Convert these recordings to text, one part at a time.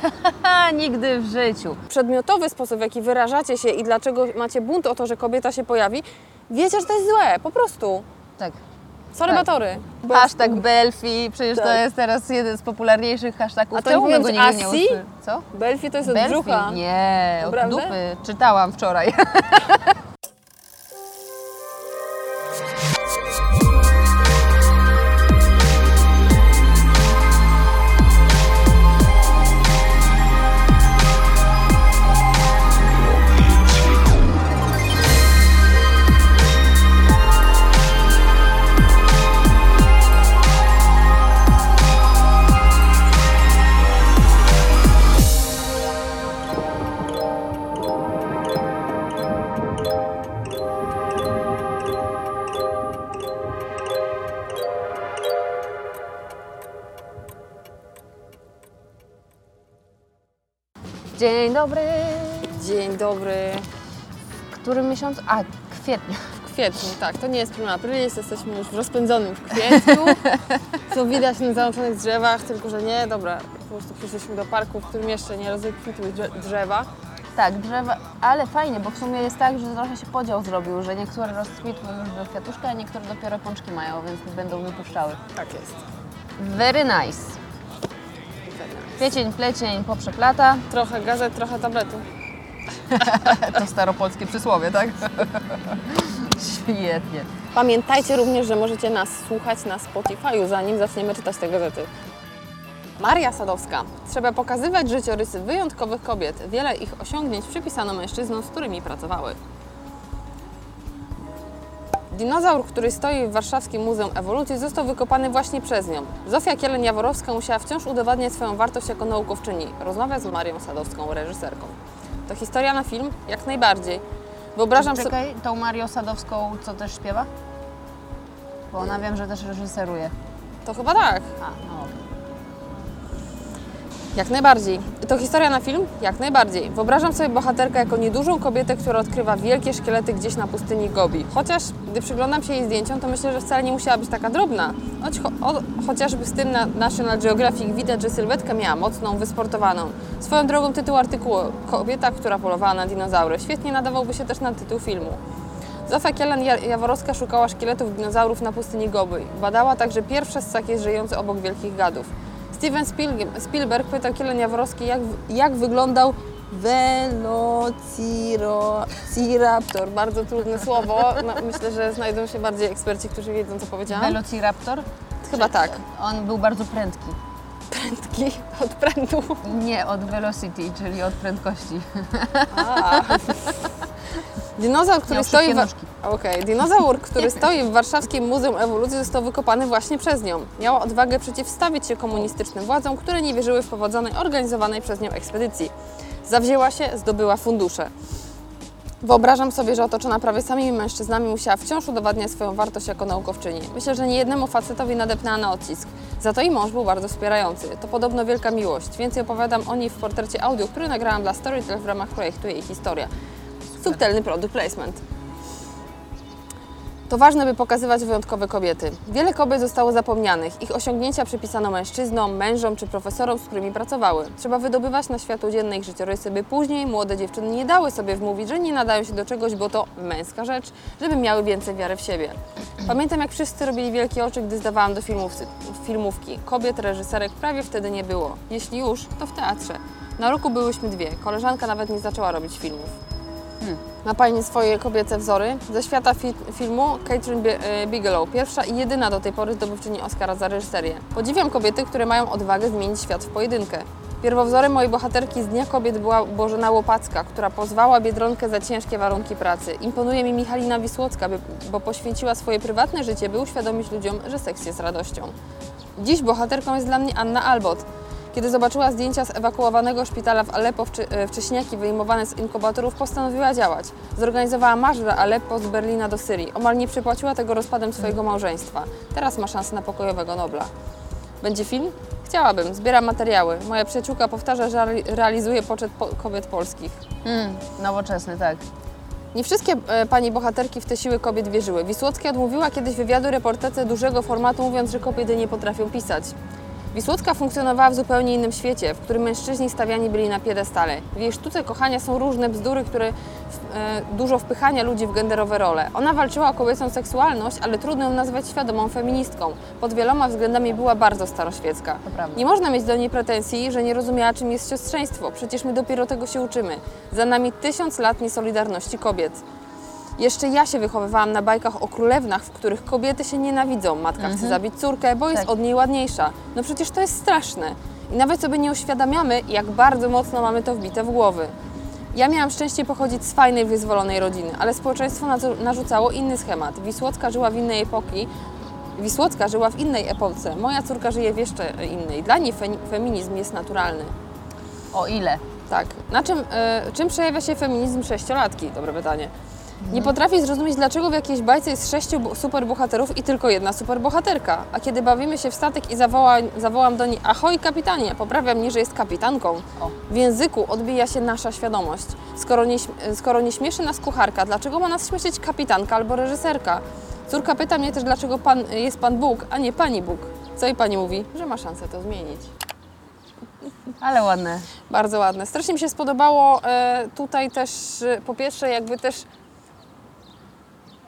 Nigdy w życiu. Przedmiotowy sposób, w jaki wyrażacie się i dlaczego macie bunt o to, że kobieta się pojawi, wiecie, że to jest złe, po prostu. Tak. Sorry, Tak. batory. Hashtag Belfi, przecież to Tak. jest teraz jeden z popularniejszych hashtagów. A to Czemu my go nigdy nie Co? Belfi to jest od Belfi? brzucha. Nie, od Naprawdę? dupy. Czytałam wczoraj. Dobry. Który miesiąc? A, kwietnia. W kwietniu, tak, to nie jest prima aprilis, jesteśmy już w rozpędzonym w kwietniu. Co widać na załączonych drzewach, tylko że nie, dobra, po prostu przyszliśmy do parku, w którym jeszcze nie rozkwitły drze- drzewa. Tak, drzewa, ale fajnie, bo w sumie jest tak, że trochę się podział zrobił, że niektóre rozkwitły już do kwiatuszka, a niektóre dopiero pączki mają, więc będą wypuszczały. Tak jest. Very nice. Kwiecień, plecień, poprzeplata. Trochę gazet, trochę tabletu. To staropolskie przysłowie, tak? Świetnie. Pamiętajcie również, że możecie nas słuchać na Spotify'u, zanim zaczniemy czytać te gazety. Maria Sadowska. Trzeba pokazywać życiorysy wyjątkowych kobiet. Wiele ich osiągnięć przypisano mężczyznom, z którymi pracowały. Dinozaur, który stoi w warszawskim Muzeum Ewolucji, został wykopany właśnie przez nią. Zofia Kieleń-Jaworowska musiała wciąż udowadniać swoją wartość jako naukowczyni. Rozmawia z Marią Sadowską, reżyserką. To historia na film? Jak najbardziej. Wyobrażam sobie... Czekaj, tą Marią Sadowską, co też śpiewa? Bo ona wiem, że też reżyseruje. To chyba tak. A, no okej. Jak najbardziej. To historia na film? Jak najbardziej. Wyobrażam sobie bohaterkę jako niedużą kobietę, która odkrywa wielkie szkielety gdzieś na pustyni Gobi. Chociaż, gdy przyglądam się jej zdjęciom, to myślę, że wcale nie musiała być taka drobna. Choć, cho, chociażby z tym na National Geographic widać, że sylwetkę miała mocną, wysportowaną. Swoją drogą tytuł artykułu Kobieta, która polowała na dinozaury. Świetnie nadawałby się też na tytuł filmu. Zofia Kielen-Jaworowska szukała szkieletów dinozaurów na pustyni Gobi. Badała także pierwsze ssaki żyjące obok wielkich gadów. Steven Spiel- Spielberg pytał Kielen-Jaworowski, jak, jak wyglądał Velociraptor. Bardzo trudne słowo. No, myślę, że znajdą się bardziej eksperci, którzy wiedzą, co powiedziałam. Velociraptor? Chyba tak. On był bardzo prędki. Prędki od prętu. Nie od velocity, czyli od prędkości. Dinozaur, który Miał stoi w... Okej, dinozaur, który stoi w warszawskim Muzeum Ewolucji został wykopany właśnie przez nią. Miała odwagę przeciwstawić się komunistycznym władzom, które nie wierzyły w powodzonej organizowanej przez nią ekspedycji. Zawzięła się, zdobyła fundusze. Wyobrażam sobie, że otoczona prawie samymi mężczyznami musiała wciąż udowadniać swoją wartość jako naukowczyni. Myślę, że nie jednemu facetowi nadepnęła na odcisk. Za to i mąż był bardzo wspierający. To podobno wielka miłość. Więcej opowiadam o niej w portrecie audio, który nagrałam dla Storytel w ramach projektu Jej Historia. Subtelny product placement. To ważne, by pokazywać wyjątkowe kobiety. Wiele kobiet zostało zapomnianych. Ich osiągnięcia przypisano mężczyznom, mężom czy profesorom, z którymi pracowały. Trzeba wydobywać na światło dzienne ich życiorysy, by później młode dziewczyny nie dały sobie wmówić, że nie nadają się do czegoś, bo to męska rzecz, żeby miały więcej wiary w siebie. Pamiętam, jak wszyscy robili wielkie oczy, gdy zdawałam do filmów, filmówki. Kobiet, reżyserek prawie wtedy nie było. Jeśli już, to w teatrze. Na roku byłyśmy dwie. Koleżanka nawet nie zaczęła robić filmów. Ma Pani swoje kobiece wzory? Ze świata fi filmu Catherine e, Bigelow, pierwsza i jedyna do tej pory zdobywczyni Oscara za reżyserię. Podziwiam kobiety, które mają odwagę zmienić świat w pojedynkę. Pierwowzorem mojej bohaterki z Dnia Kobiet była Bożena Łopacka, która pozwała Biedronkę za ciężkie warunki pracy. Imponuje mi Michalina Wisłocka, bo poświęciła swoje prywatne życie, by uświadomić ludziom, że seks jest radością. Dziś bohaterką jest dla mnie Anna Albot. Kiedy zobaczyła zdjęcia z ewakuowanego szpitala w Aleppo wczy- e, wcześniaki wyjmowane z inkubatorów, postanowiła działać. Zorganizowała marsz dla Aleppo z Berlina do Syrii. Omal nie przypłaciła tego rozpadem swojego małżeństwa. Teraz ma szansę na pokojowego Nobla. Będzie film? Chciałabym, zbieram materiały. Moja przyjaciółka powtarza, że reali- realizuje poczet po- kobiet polskich. Hmm, nowoczesny, tak. Nie wszystkie e, pani bohaterki w te siły kobiet wierzyły. Wisłocka odmówiła kiedyś wywiadu reporterce dużego formatu, mówiąc, że kobiety nie potrafią pisać. Wisłocka funkcjonowała w zupełnie innym świecie, w którym mężczyźni stawiani byli na piedestale. W jej sztuce kochania są różne bzdury, które e, dużo wpychania ludzi w genderowe role. Ona walczyła o kobiecą seksualność, ale trudno ją nazwać świadomą feministką. Pod wieloma względami była bardzo staroświecka. Nie można mieć do niej pretensji, że nie rozumiała, czym jest siostrzeństwo. Przecież my dopiero tego się uczymy. Za nami tysiąc lat niesolidarności kobiet. Jeszcze ja się wychowywałam na bajkach o królewnach, w których kobiety się nienawidzą. Matka chce zabić córkę, bo jest Tak. od niej ładniejsza. No przecież to jest straszne. I nawet sobie nie uświadamiamy, jak bardzo mocno mamy to wbite w głowy. Ja miałam szczęście pochodzić z fajnej, wyzwolonej rodziny, ale społeczeństwo narzucało inny schemat. Wisłocka żyła w innej epoki. Wisłocka żyła w innej epoce. Moja córka żyje w jeszcze innej. Dla niej fe- feminizm jest naturalny. O ile? Tak. Na czym, e, czym przejawia się feminizm sześciolatki? Dobre pytanie. Nie potrafię zrozumieć, dlaczego w jakiejś bajce jest sześciu bu- superbohaterów i tylko jedna superbohaterka. A kiedy bawimy się w statek i zawoła, zawołam do niej ahoj kapitanie, poprawia mnie, że jest kapitanką. O. W języku odbija się nasza świadomość. Skoro nie, śm- skoro nie śmieszy nas kucharka, dlaczego ma nas śmieszyć kapitanka albo reżyserka? Córka pyta mnie też, dlaczego pan, jest pan Bóg, a nie pani Bóg. Co i pani mówi? Że ma szansę to zmienić. Ale ładne. Bardzo ładne. Strasznie mi się spodobało e, tutaj też, e, po pierwsze, jakby też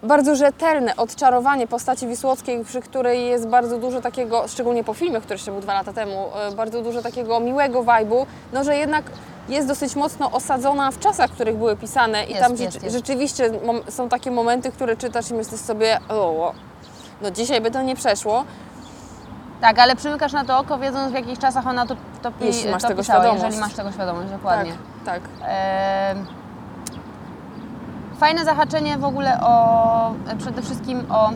bardzo rzetelne odczarowanie postaci Wisłockiej, przy której jest bardzo dużo takiego, szczególnie po filmie, który jeszcze był dwa lata temu, e, bardzo dużo takiego miłego wajbu, no że jednak jest dosyć mocno osadzona w czasach, w których były pisane i Jest, tam jest, jest. rzeczywiście są takie momenty, które czytasz i myślisz sobie, o, no dzisiaj by to nie przeszło. Tak, ale przymykasz na to oko, wiedząc w jakich czasach ona to, to, pi- Jeśli masz to tego pisała, świadomość. jeżeli masz tego świadomość, dokładnie. Tak, tak. Em, Fajne zahaczenie w ogóle o przede wszystkim o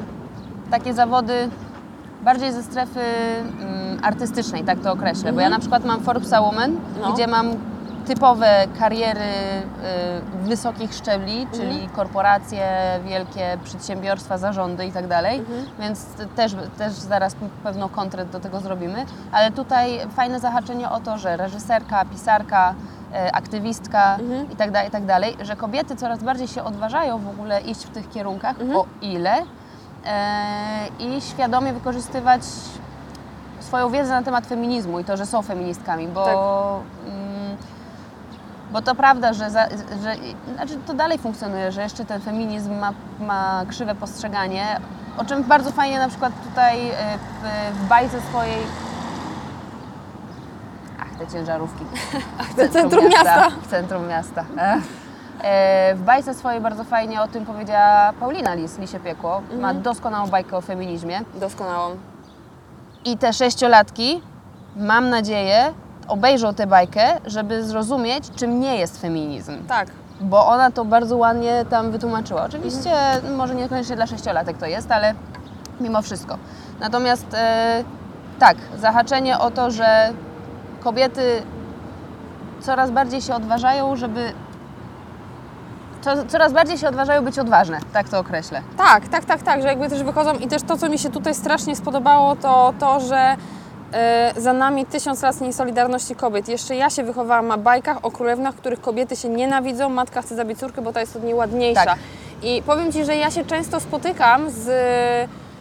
takie zawody bardziej ze strefy mm, artystycznej, tak to określę. Bo ja na przykład mam Forbesa Woman, No. gdzie mam typowe kariery y, wysokich szczebli, czyli korporacje, wielkie przedsiębiorstwa, zarządy i tak dalej, więc też, też zaraz pewną kontrę do tego zrobimy, ale tutaj fajne zahaczenie o to, że reżyserka, pisarka, aktywistka i tak dalej, i tak że kobiety coraz bardziej się odważają w ogóle iść w tych kierunkach, o ile e, i świadomie wykorzystywać swoją wiedzę na temat feminizmu i to, że są feministkami, bo, Tak. mm, bo to prawda, że, za, że znaczy to dalej funkcjonuje, że jeszcze ten feminizm ma, ma krzywe postrzeganie, o czym bardzo fajnie na przykład tutaj e, w, bajce swojej te ciężarówki. W centrum miasta. W centrum miasta. Ech. E, W bajce swojej bardzo fajnie o tym powiedziała Paulina Lis, Lisie Piekło. Mhm. Ma doskonałą bajkę o feminizmie. Doskonałą. I te sześciolatki, mam nadzieję, obejrzą tę bajkę, żeby zrozumieć, czym nie jest feminizm. Tak. Bo ona to bardzo ładnie tam wytłumaczyła. Oczywiście może niekoniecznie dla sześciolatek to jest, ale mimo wszystko. Natomiast e, tak, zahaczenie o to, że kobiety coraz bardziej się odważają, żeby. Co, coraz bardziej się odważają być odważne, tak to określę. Tak, tak, tak, tak, że jakby też wychodzą i też to, co mi się tutaj strasznie spodobało, to to, że e, za nami tysiąc lat niesolidarności kobiet. Jeszcze ja się wychowałam na bajkach o królewnach, których kobiety się nienawidzą, matka chce zabić córkę, bo ta jest od niej ładniejsza. Tak. I powiem Ci, że ja się często spotykam z,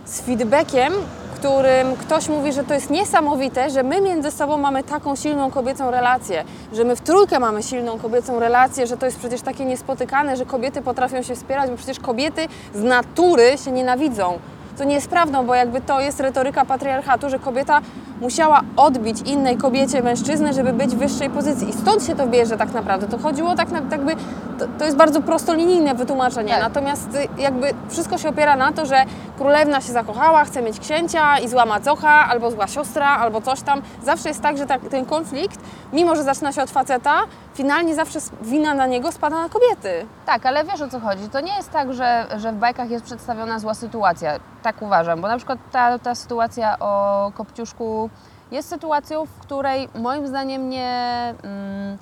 z feedbackiem, którym ktoś mówi, że to jest niesamowite, że my między sobą mamy taką silną kobiecą relację, że my w trójkę mamy silną kobiecą relację, że to jest przecież takie niespotykane, że kobiety potrafią się wspierać, bo przecież kobiety z natury się nienawidzą. Co nie jest prawdą, bo jakby to jest retoryka patriarchatu, że kobieta musiała odbić innej kobiecie mężczyznę, żeby być w wyższej pozycji. I stąd się to bierze tak naprawdę. To chodziło tak na, jakby, to, to jest bardzo prostolinijne wytłumaczenie. Tak. Natomiast y, jakby wszystko się opiera na to, że królewna się zakochała, chce mieć księcia i zła macocha, albo zła siostra, albo coś tam. Zawsze jest tak, że tak, ten konflikt, mimo że zaczyna się od faceta, finalnie zawsze wina na niego spada na kobiety. Tak, ale wiesz o co chodzi. To nie jest tak, że, że w bajkach jest przedstawiona zła sytuacja. Tak uważam, bo na przykład ta, ta sytuacja o Kopciuszku jest sytuacją, w której moim zdaniem nie. Mm,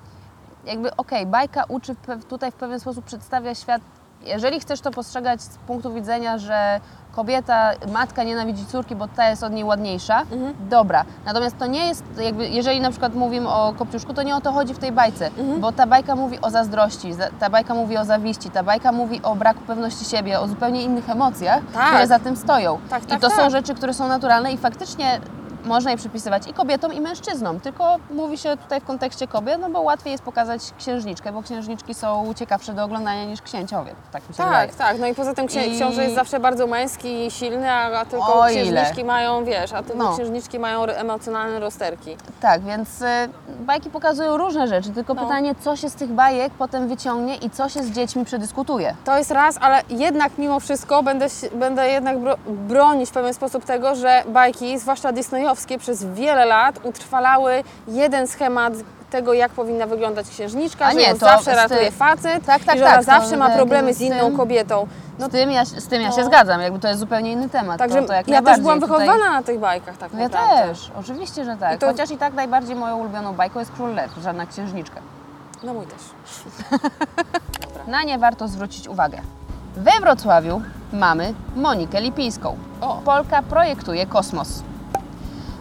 jakby okej, bajka uczy tutaj w pewien sposób przedstawia świat. Jeżeli chcesz to postrzegać z punktu widzenia, że kobieta, matka nienawidzi córki, bo ta jest od niej ładniejsza, dobra. Natomiast to nie jest, jakby, jeżeli na przykład mówimy o Kopciuszku, to nie o to chodzi w tej bajce, bo ta bajka mówi o zazdrości, za- ta bajka mówi o zawiści, ta bajka mówi o braku pewności siebie, o zupełnie innych emocjach, Tak. które za tym stoją. Tak, I tak, to są tak. rzeczy, które są naturalne i faktycznie można je przypisywać i kobietom, i mężczyznom, tylko mówi się tutaj w kontekście kobiet, no bo łatwiej jest pokazać księżniczkę, bo księżniczki są ciekawsze do oglądania niż księciowie, tak mi się wydaje. Tak, tak. No i poza tym księ- I- książę jest zawsze bardzo męski i silny, a, a tylko O ile. księżniczki mają, wiesz, a tylko No. księżniczki mają emocjonalne rozterki. Tak, więc y, bajki pokazują różne rzeczy, tylko No. pytanie, co się z tych bajek potem wyciągnie i co się z dziećmi przedyskutuje. To jest raz, ale jednak mimo wszystko będę, będę jednak bro, bronić w pewien sposób tego, że bajki, zwłaszcza przez wiele lat utrwalały jeden schemat tego, jak powinna wyglądać księżniczka, A że nie, ją to zawsze ratuje facet Tak, tak, i że tak, ona zawsze ma problemy z inną tym- kobietą. z tym ja, z tym ja się no. zgadzam, jakby to jest zupełnie inny temat. Także to, to ja też byłam tutaj- wychowana na tych bajkach tak No ja też, oczywiście, że tak. I to- Chociaż i tak najbardziej moją ulubioną bajką jest Król Lew, żadna księżniczka. No mój też. Na nie warto zwrócić uwagę. We Wrocławiu mamy Monikę Lipińską. O. Polka projektuje kosmos.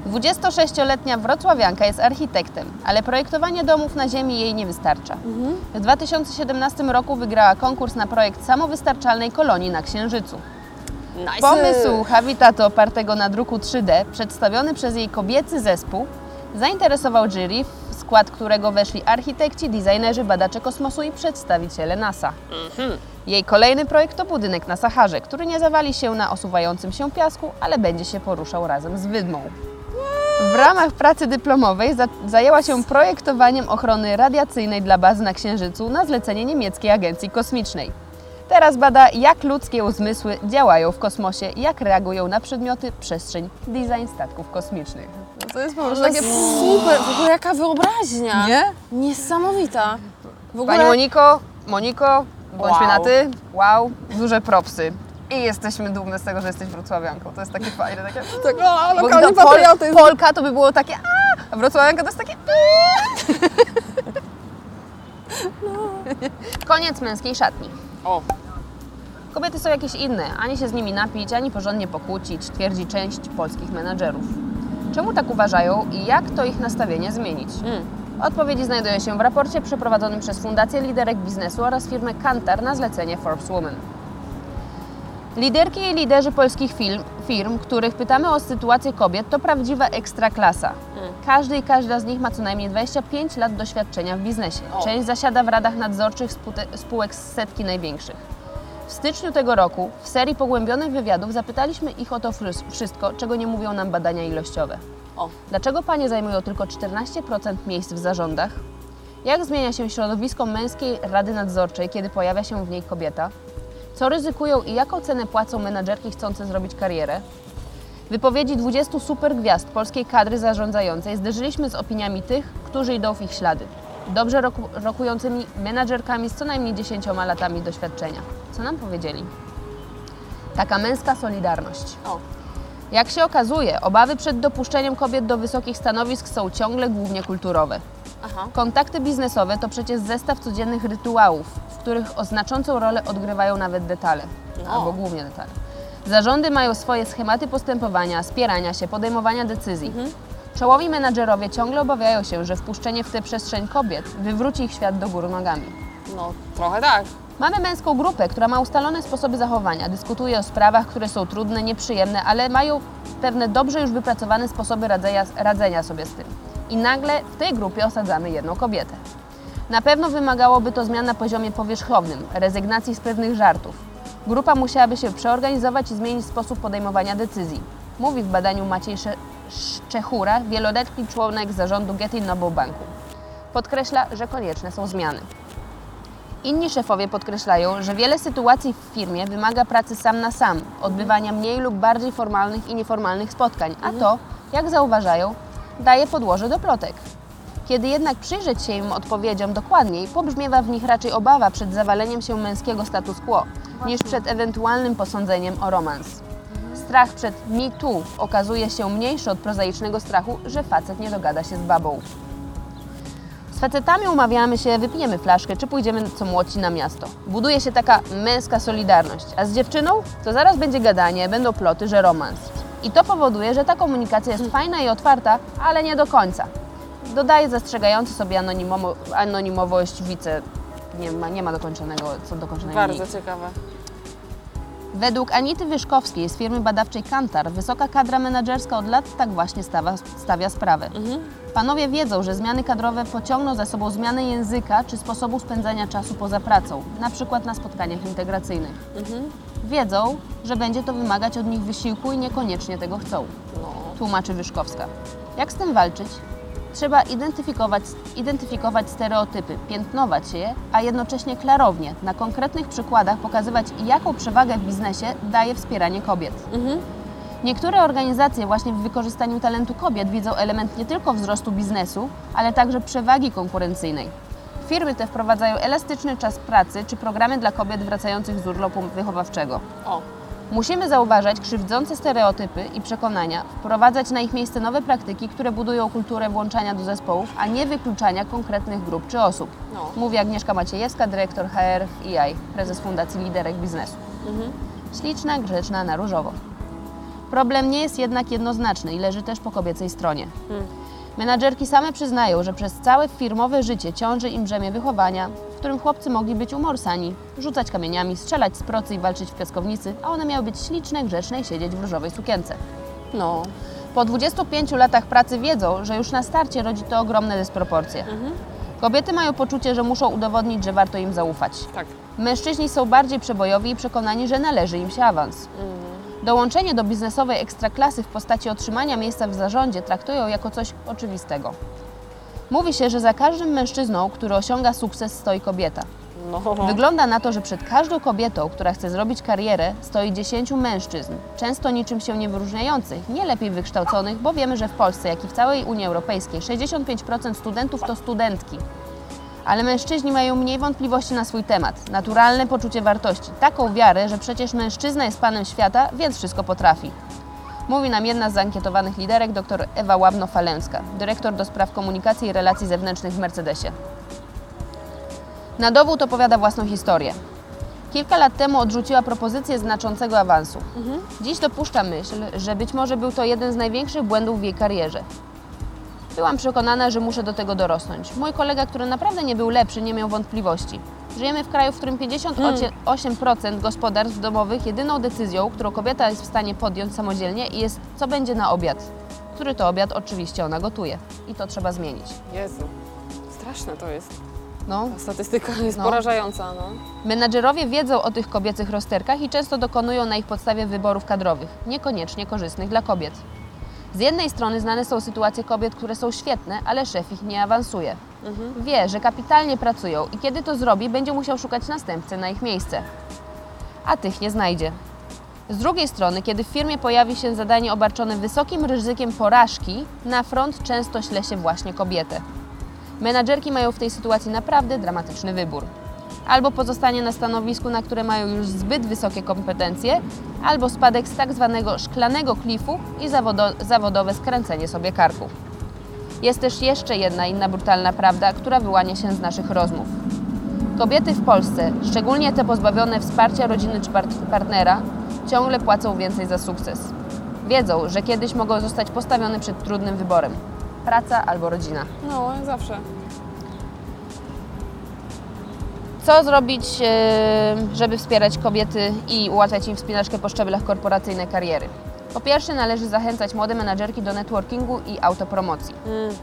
26-letnia wrocławianka jest architektem, ale projektowanie domów na Ziemi jej nie wystarcza. W 2017 roku wygrała konkurs na projekt samowystarczalnej kolonii na Księżycu. Nice. Pomysł habitatu opartego na druku 3D, przedstawiony przez jej kobiecy zespół, zainteresował jury, w skład którego weszli architekci, designerzy, badacze kosmosu i przedstawiciele NASA. Jej kolejny projekt to budynek na Saharze, który nie zawali się na osuwającym się piasku, ale będzie się poruszał razem z wydmą. W ramach pracy dyplomowej za zajęła się projektowaniem ochrony radiacyjnej dla bazy na Księżycu na zlecenie niemieckiej agencji kosmicznej. Teraz bada, jak ludzkie uzmysły działają w kosmosie jak reagują na przedmioty, przestrzeń, design statków kosmicznych. No to jest po prostu takie... super, w ogóle jaka wyobraźnia. Nie? Niesamowita. W ogóle... Pani Moniko, Moniko, bądźmy Wow. na ty. Wow, duże propsy. I jesteśmy dumne z tego, że jesteś wrocławianką. To jest takie fajne, takie... Tak, o, Bo lokalny to Pol, patriotyzm. Polka to by było takie a, a wrocławianka to jest takie Koniec męskiej szatni. O, Kobiety są jakieś inne, ani się z nimi napić, ani porządnie pokłócić, twierdzi część polskich menadżerów. Czemu tak uważają i jak to ich nastawienie zmienić? Mm. Odpowiedzi znajdują się w raporcie przeprowadzonym przez Fundację Liderek Biznesu oraz firmę Kantar na zlecenie Forbes Woman. Liderki i liderzy polskich firm, firm, których pytamy o sytuację kobiet, to prawdziwa ekstraklasa. Każdy i każda z nich ma co najmniej 25 lat doświadczenia w biznesie. Część zasiada w radach nadzorczych spółek z setki największych. W styczniu tego roku w serii pogłębionych wywiadów zapytaliśmy ich o to wszystko, czego nie mówią nam badania ilościowe. Dlaczego panie zajmują tylko 14% miejsc w zarządach? Jak zmienia się środowisko męskiej rady nadzorczej, kiedy pojawia się w niej kobieta? Co ryzykują i jaką cenę płacą menadżerki chcące zrobić karierę? Wypowiedzi 20 supergwiazd polskiej kadry zarządzającej zderzyliśmy z opiniami tych, którzy idą w ich ślady. Dobrze roku, rokującymi menadżerkami z co najmniej 10 latami doświadczenia. Co nam powiedzieli? Taka męska solidarność. O. Jak się okazuje, obawy przed dopuszczeniem kobiet do wysokich stanowisk są ciągle głównie kulturowe. Aha. Kontakty biznesowe to przecież zestaw codziennych rytuałów, w których o znaczącą rolę odgrywają nawet detale, No. albo głównie detale. Zarządy mają swoje schematy postępowania, spierania się, podejmowania decyzji. Czołowi menadżerowie ciągle obawiają się, że wpuszczenie w tę przestrzeń kobiet wywróci ich świat do góry nogami. No, trochę tak. Mamy męską grupę, która ma ustalone sposoby zachowania, dyskutuje o sprawach, które są trudne, nieprzyjemne, ale mają pewne dobrze już wypracowane sposoby radzenia, radzenia sobie z tym. I nagle w tej grupie osadzamy jedną kobietę. Na pewno wymagałoby to zmian na poziomie powierzchownym, rezygnacji z pewnych żartów. Grupa musiałaby się przeorganizować i zmienić sposób podejmowania decyzji. Mówi w badaniu Maciej Szczechura, wieloletni członek zarządu Getty Noble Banku. Podkreśla, że konieczne są zmiany. Inni szefowie podkreślają, że wiele sytuacji w firmie wymaga pracy sam na sam, odbywania mniej lub bardziej formalnych i nieformalnych spotkań, a to, jak zauważają, daje podłoże do plotek. Kiedy jednak przyjrzeć się im odpowiedziom dokładniej, pobrzmiewa w nich raczej obawa przed zawaleniem się męskiego status quo, niż przed ewentualnym posądzeniem o romans. Strach przed me too okazuje się mniejszy od prozaicznego strachu, że facet nie dogada się z babą. Z facetami umawiamy się, wypijemy flaszkę, czy pójdziemy co młodsi na miasto. Buduje się taka męska solidarność, a z dziewczyną to zaraz będzie gadanie, będą ploty, że romans. I to powoduje, że ta komunikacja jest fajna i otwarta, ale nie do końca. Dodaje zastrzegający sobie anonimowo, anonimowość wice. Nie ma, nie ma dokończonego, co dokończonego Bardzo ciekawe. Według Anity Wyszkowskiej z firmy badawczej Kantar wysoka kadra menedżerska od lat tak właśnie stawia, stawia sprawę. Panowie wiedzą, że zmiany kadrowe pociągną za sobą zmianę języka czy sposobu spędzania czasu poza pracą, na przykład na spotkaniach integracyjnych. Wiedzą, że będzie to wymagać od nich wysiłku i niekoniecznie tego chcą, No. tłumaczy Wyszkowska. Jak z tym walczyć? Trzeba identyfikować, identyfikować stereotypy, piętnować je, a jednocześnie klarownie, na konkretnych przykładach pokazywać, jaką przewagę w biznesie daje wspieranie kobiet. Niektóre organizacje właśnie w wykorzystaniu talentu kobiet widzą element nie tylko wzrostu biznesu, ale także przewagi konkurencyjnej. Firmy te wprowadzają elastyczny czas pracy czy programy dla kobiet wracających z urlopu wychowawczego. O, Musimy zauważać krzywdzące stereotypy i przekonania, wprowadzać na ich miejsce nowe praktyki, które budują kulturę włączania do zespołów, a nie wykluczania konkretnych grup czy osób. No. Mówi Agnieszka Maciejewska, dyrektor HR w EI, prezes Fundacji Liderek Biznesu. Śliczna, grzeczna, na różowo. Problem nie jest jednak jednoznaczny i leży też po kobiecej stronie. Menadżerki same przyznają, że przez całe firmowe życie ciąży im brzemię wychowania, w którym chłopcy mogli być umorsani, rzucać kamieniami, strzelać z procy i walczyć w piaskownicy, a one miały być śliczne, grzeczne i siedzieć w różowej sukience. no. Po 25 latach pracy wiedzą, że już na starcie rodzi to ogromne dysproporcje. Kobiety mają poczucie, że muszą udowodnić, że warto im zaufać. Tak. Mężczyźni są bardziej przebojowi i przekonani, że należy im się awans. Dołączenie do biznesowej ekstraklasy w postaci otrzymania miejsca w zarządzie traktują jako coś oczywistego. Mówi się, że za każdym mężczyzną, który osiąga sukces, stoi kobieta. No. Wygląda na to, że przed każdą kobietą, która chce zrobić karierę, stoi 10 mężczyzn, często niczym się nie wyróżniających, nie lepiej wykształconych, bo wiemy, że w Polsce, jak i w całej Unii Europejskiej, 65% studentów to studentki. Ale mężczyźni mają mniej wątpliwości na swój temat, naturalne poczucie wartości, taką wiarę, że przecież mężczyzna jest panem świata, więc wszystko potrafi. Mówi nam jedna z zaankietowanych liderek, dr Ewa Łabno-Falęska, dyrektor do spraw komunikacji i relacji zewnętrznych w Mercedesie. Na dowód opowiada własną historię. Kilka lat temu odrzuciła propozycję znaczącego awansu. Dziś dopuszcza myśl, że być może był to jeden z największych błędów w jej karierze. Byłam przekonana, że muszę do tego dorosnąć. Mój kolega, który naprawdę nie był lepszy, nie miał wątpliwości. Żyjemy w kraju, w którym 58% gospodarstw domowych jedyną decyzją, którą kobieta jest w stanie podjąć samodzielnie, jest co będzie na obiad. Który to obiad oczywiście ona gotuje. I to trzeba zmienić. Jezu. Straszne to jest. No, Ta statystyka jest No. porażająca, no. Menadżerowie wiedzą o tych kobiecych rozterkach i często dokonują na ich podstawie wyborów kadrowych, niekoniecznie korzystnych dla kobiet. Z jednej strony znane są sytuacje kobiet, które są świetne, ale szef ich nie awansuje. Wie, że kapitalnie pracują i kiedy to zrobi, będzie musiał szukać następcy na ich miejsce. A tych nie znajdzie. Z drugiej strony, kiedy w firmie pojawi się zadanie obarczone wysokim ryzykiem porażki, na front często śle się właśnie kobietę. Menadżerki mają w tej sytuacji naprawdę dramatyczny wybór. Albo pozostanie na stanowisku, na które mają już zbyt wysokie kompetencje, albo spadek z tak zwanego szklanego klifu i zawodo- zawodowe skręcenie sobie karku. Jest też jeszcze jedna inna brutalna prawda, która wyłania się z naszych rozmów. Kobiety w Polsce, szczególnie te pozbawione wsparcia rodziny czy part- partnera, ciągle płacą więcej za sukces. Wiedzą, że kiedyś mogą zostać postawione przed trudnym wyborem: praca albo rodzina. No, zawsze. Co zrobić, e, żeby wspierać kobiety i ułatwiać im wspinaczkę po szczeblach korporacyjnej kariery? Po pierwsze, należy zachęcać młode menadżerki do networkingu i autopromocji. Mm.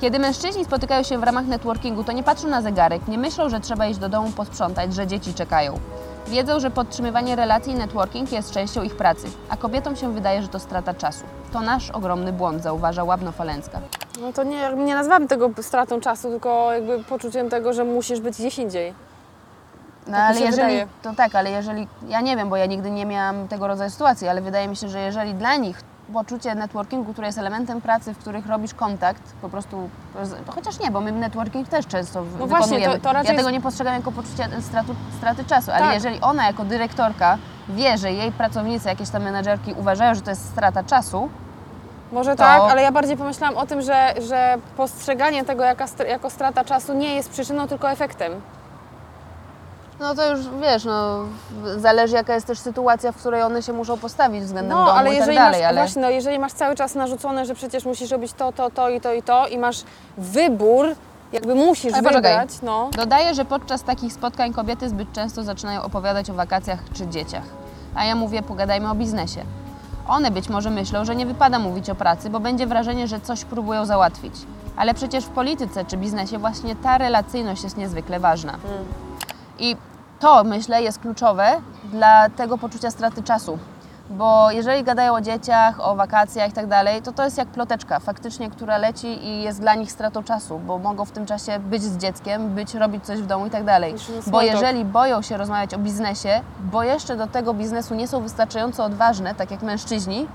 Kiedy mężczyźni spotykają się w ramach networkingu, to nie patrzą na zegarek, nie myślą, że trzeba iść do domu posprzątać, że dzieci czekają. Wiedzą, że podtrzymywanie relacji i networking jest częścią ich pracy, a kobietom się wydaje, że to strata czasu. To nasz ogromny błąd, zauważa Łabno-Faleńska. No to nie, nie nazwałabym tego stratą czasu, tylko jakby poczuciem tego, że musisz być gdzieś indziej. No Tak ale jeżeli, wydaje. to tak, ale jeżeli, ja nie wiem, bo ja nigdy nie miałam tego rodzaju sytuacji, ale wydaje mi się, że jeżeli dla nich poczucie networkingu, które jest elementem pracy, w których robisz kontakt, po prostu, chociaż nie, bo my networking też często No właśnie, wykonujemy. to- to raczej ja tego nie postrzegam jako poczucie stratu, straty czasu, ale Tak. jeżeli ona jako dyrektorka wie, że jej pracownicy, jakieś tam menedżerki uważają, że to jest strata czasu, Może To- tak, ale ja bardziej pomyślałam o tym, że, że postrzeganie tego jako strata czasu nie jest przyczyną, tylko efektem. No to już wiesz, no, zależy jaka jest też sytuacja, w której one się muszą postawić względem No, domu ale i tak jeżeli dalej, masz, ale... właśnie, no, jeżeli masz cały czas narzucone, że przecież musisz robić to, to, to i to i to i masz wybór, jakby musisz Ale poczekaj. wybrać, no. Dodaję, że podczas takich spotkań kobiety zbyt często zaczynają opowiadać o wakacjach czy dzieciach. a ja mówię, pogadajmy o biznesie. One być może myślą, że nie wypada mówić o pracy, bo będzie wrażenie, że coś próbują załatwić. Ale przecież w polityce czy biznesie właśnie ta relacyjność jest niezwykle ważna. I to, myślę, jest kluczowe dla tego poczucia straty czasu. Bo jeżeli gadają o dzieciach, o wakacjach i tak dalej, to to jest jak ploteczka faktycznie, która leci i jest dla nich stratą czasu, bo mogą w tym czasie być z dzieckiem, być, robić coś w domu i tak dalej. Bo jeżeli boją się rozmawiać o biznesie, bo jeszcze do tego biznesu nie są wystarczająco odważne, tak jak mężczyźni,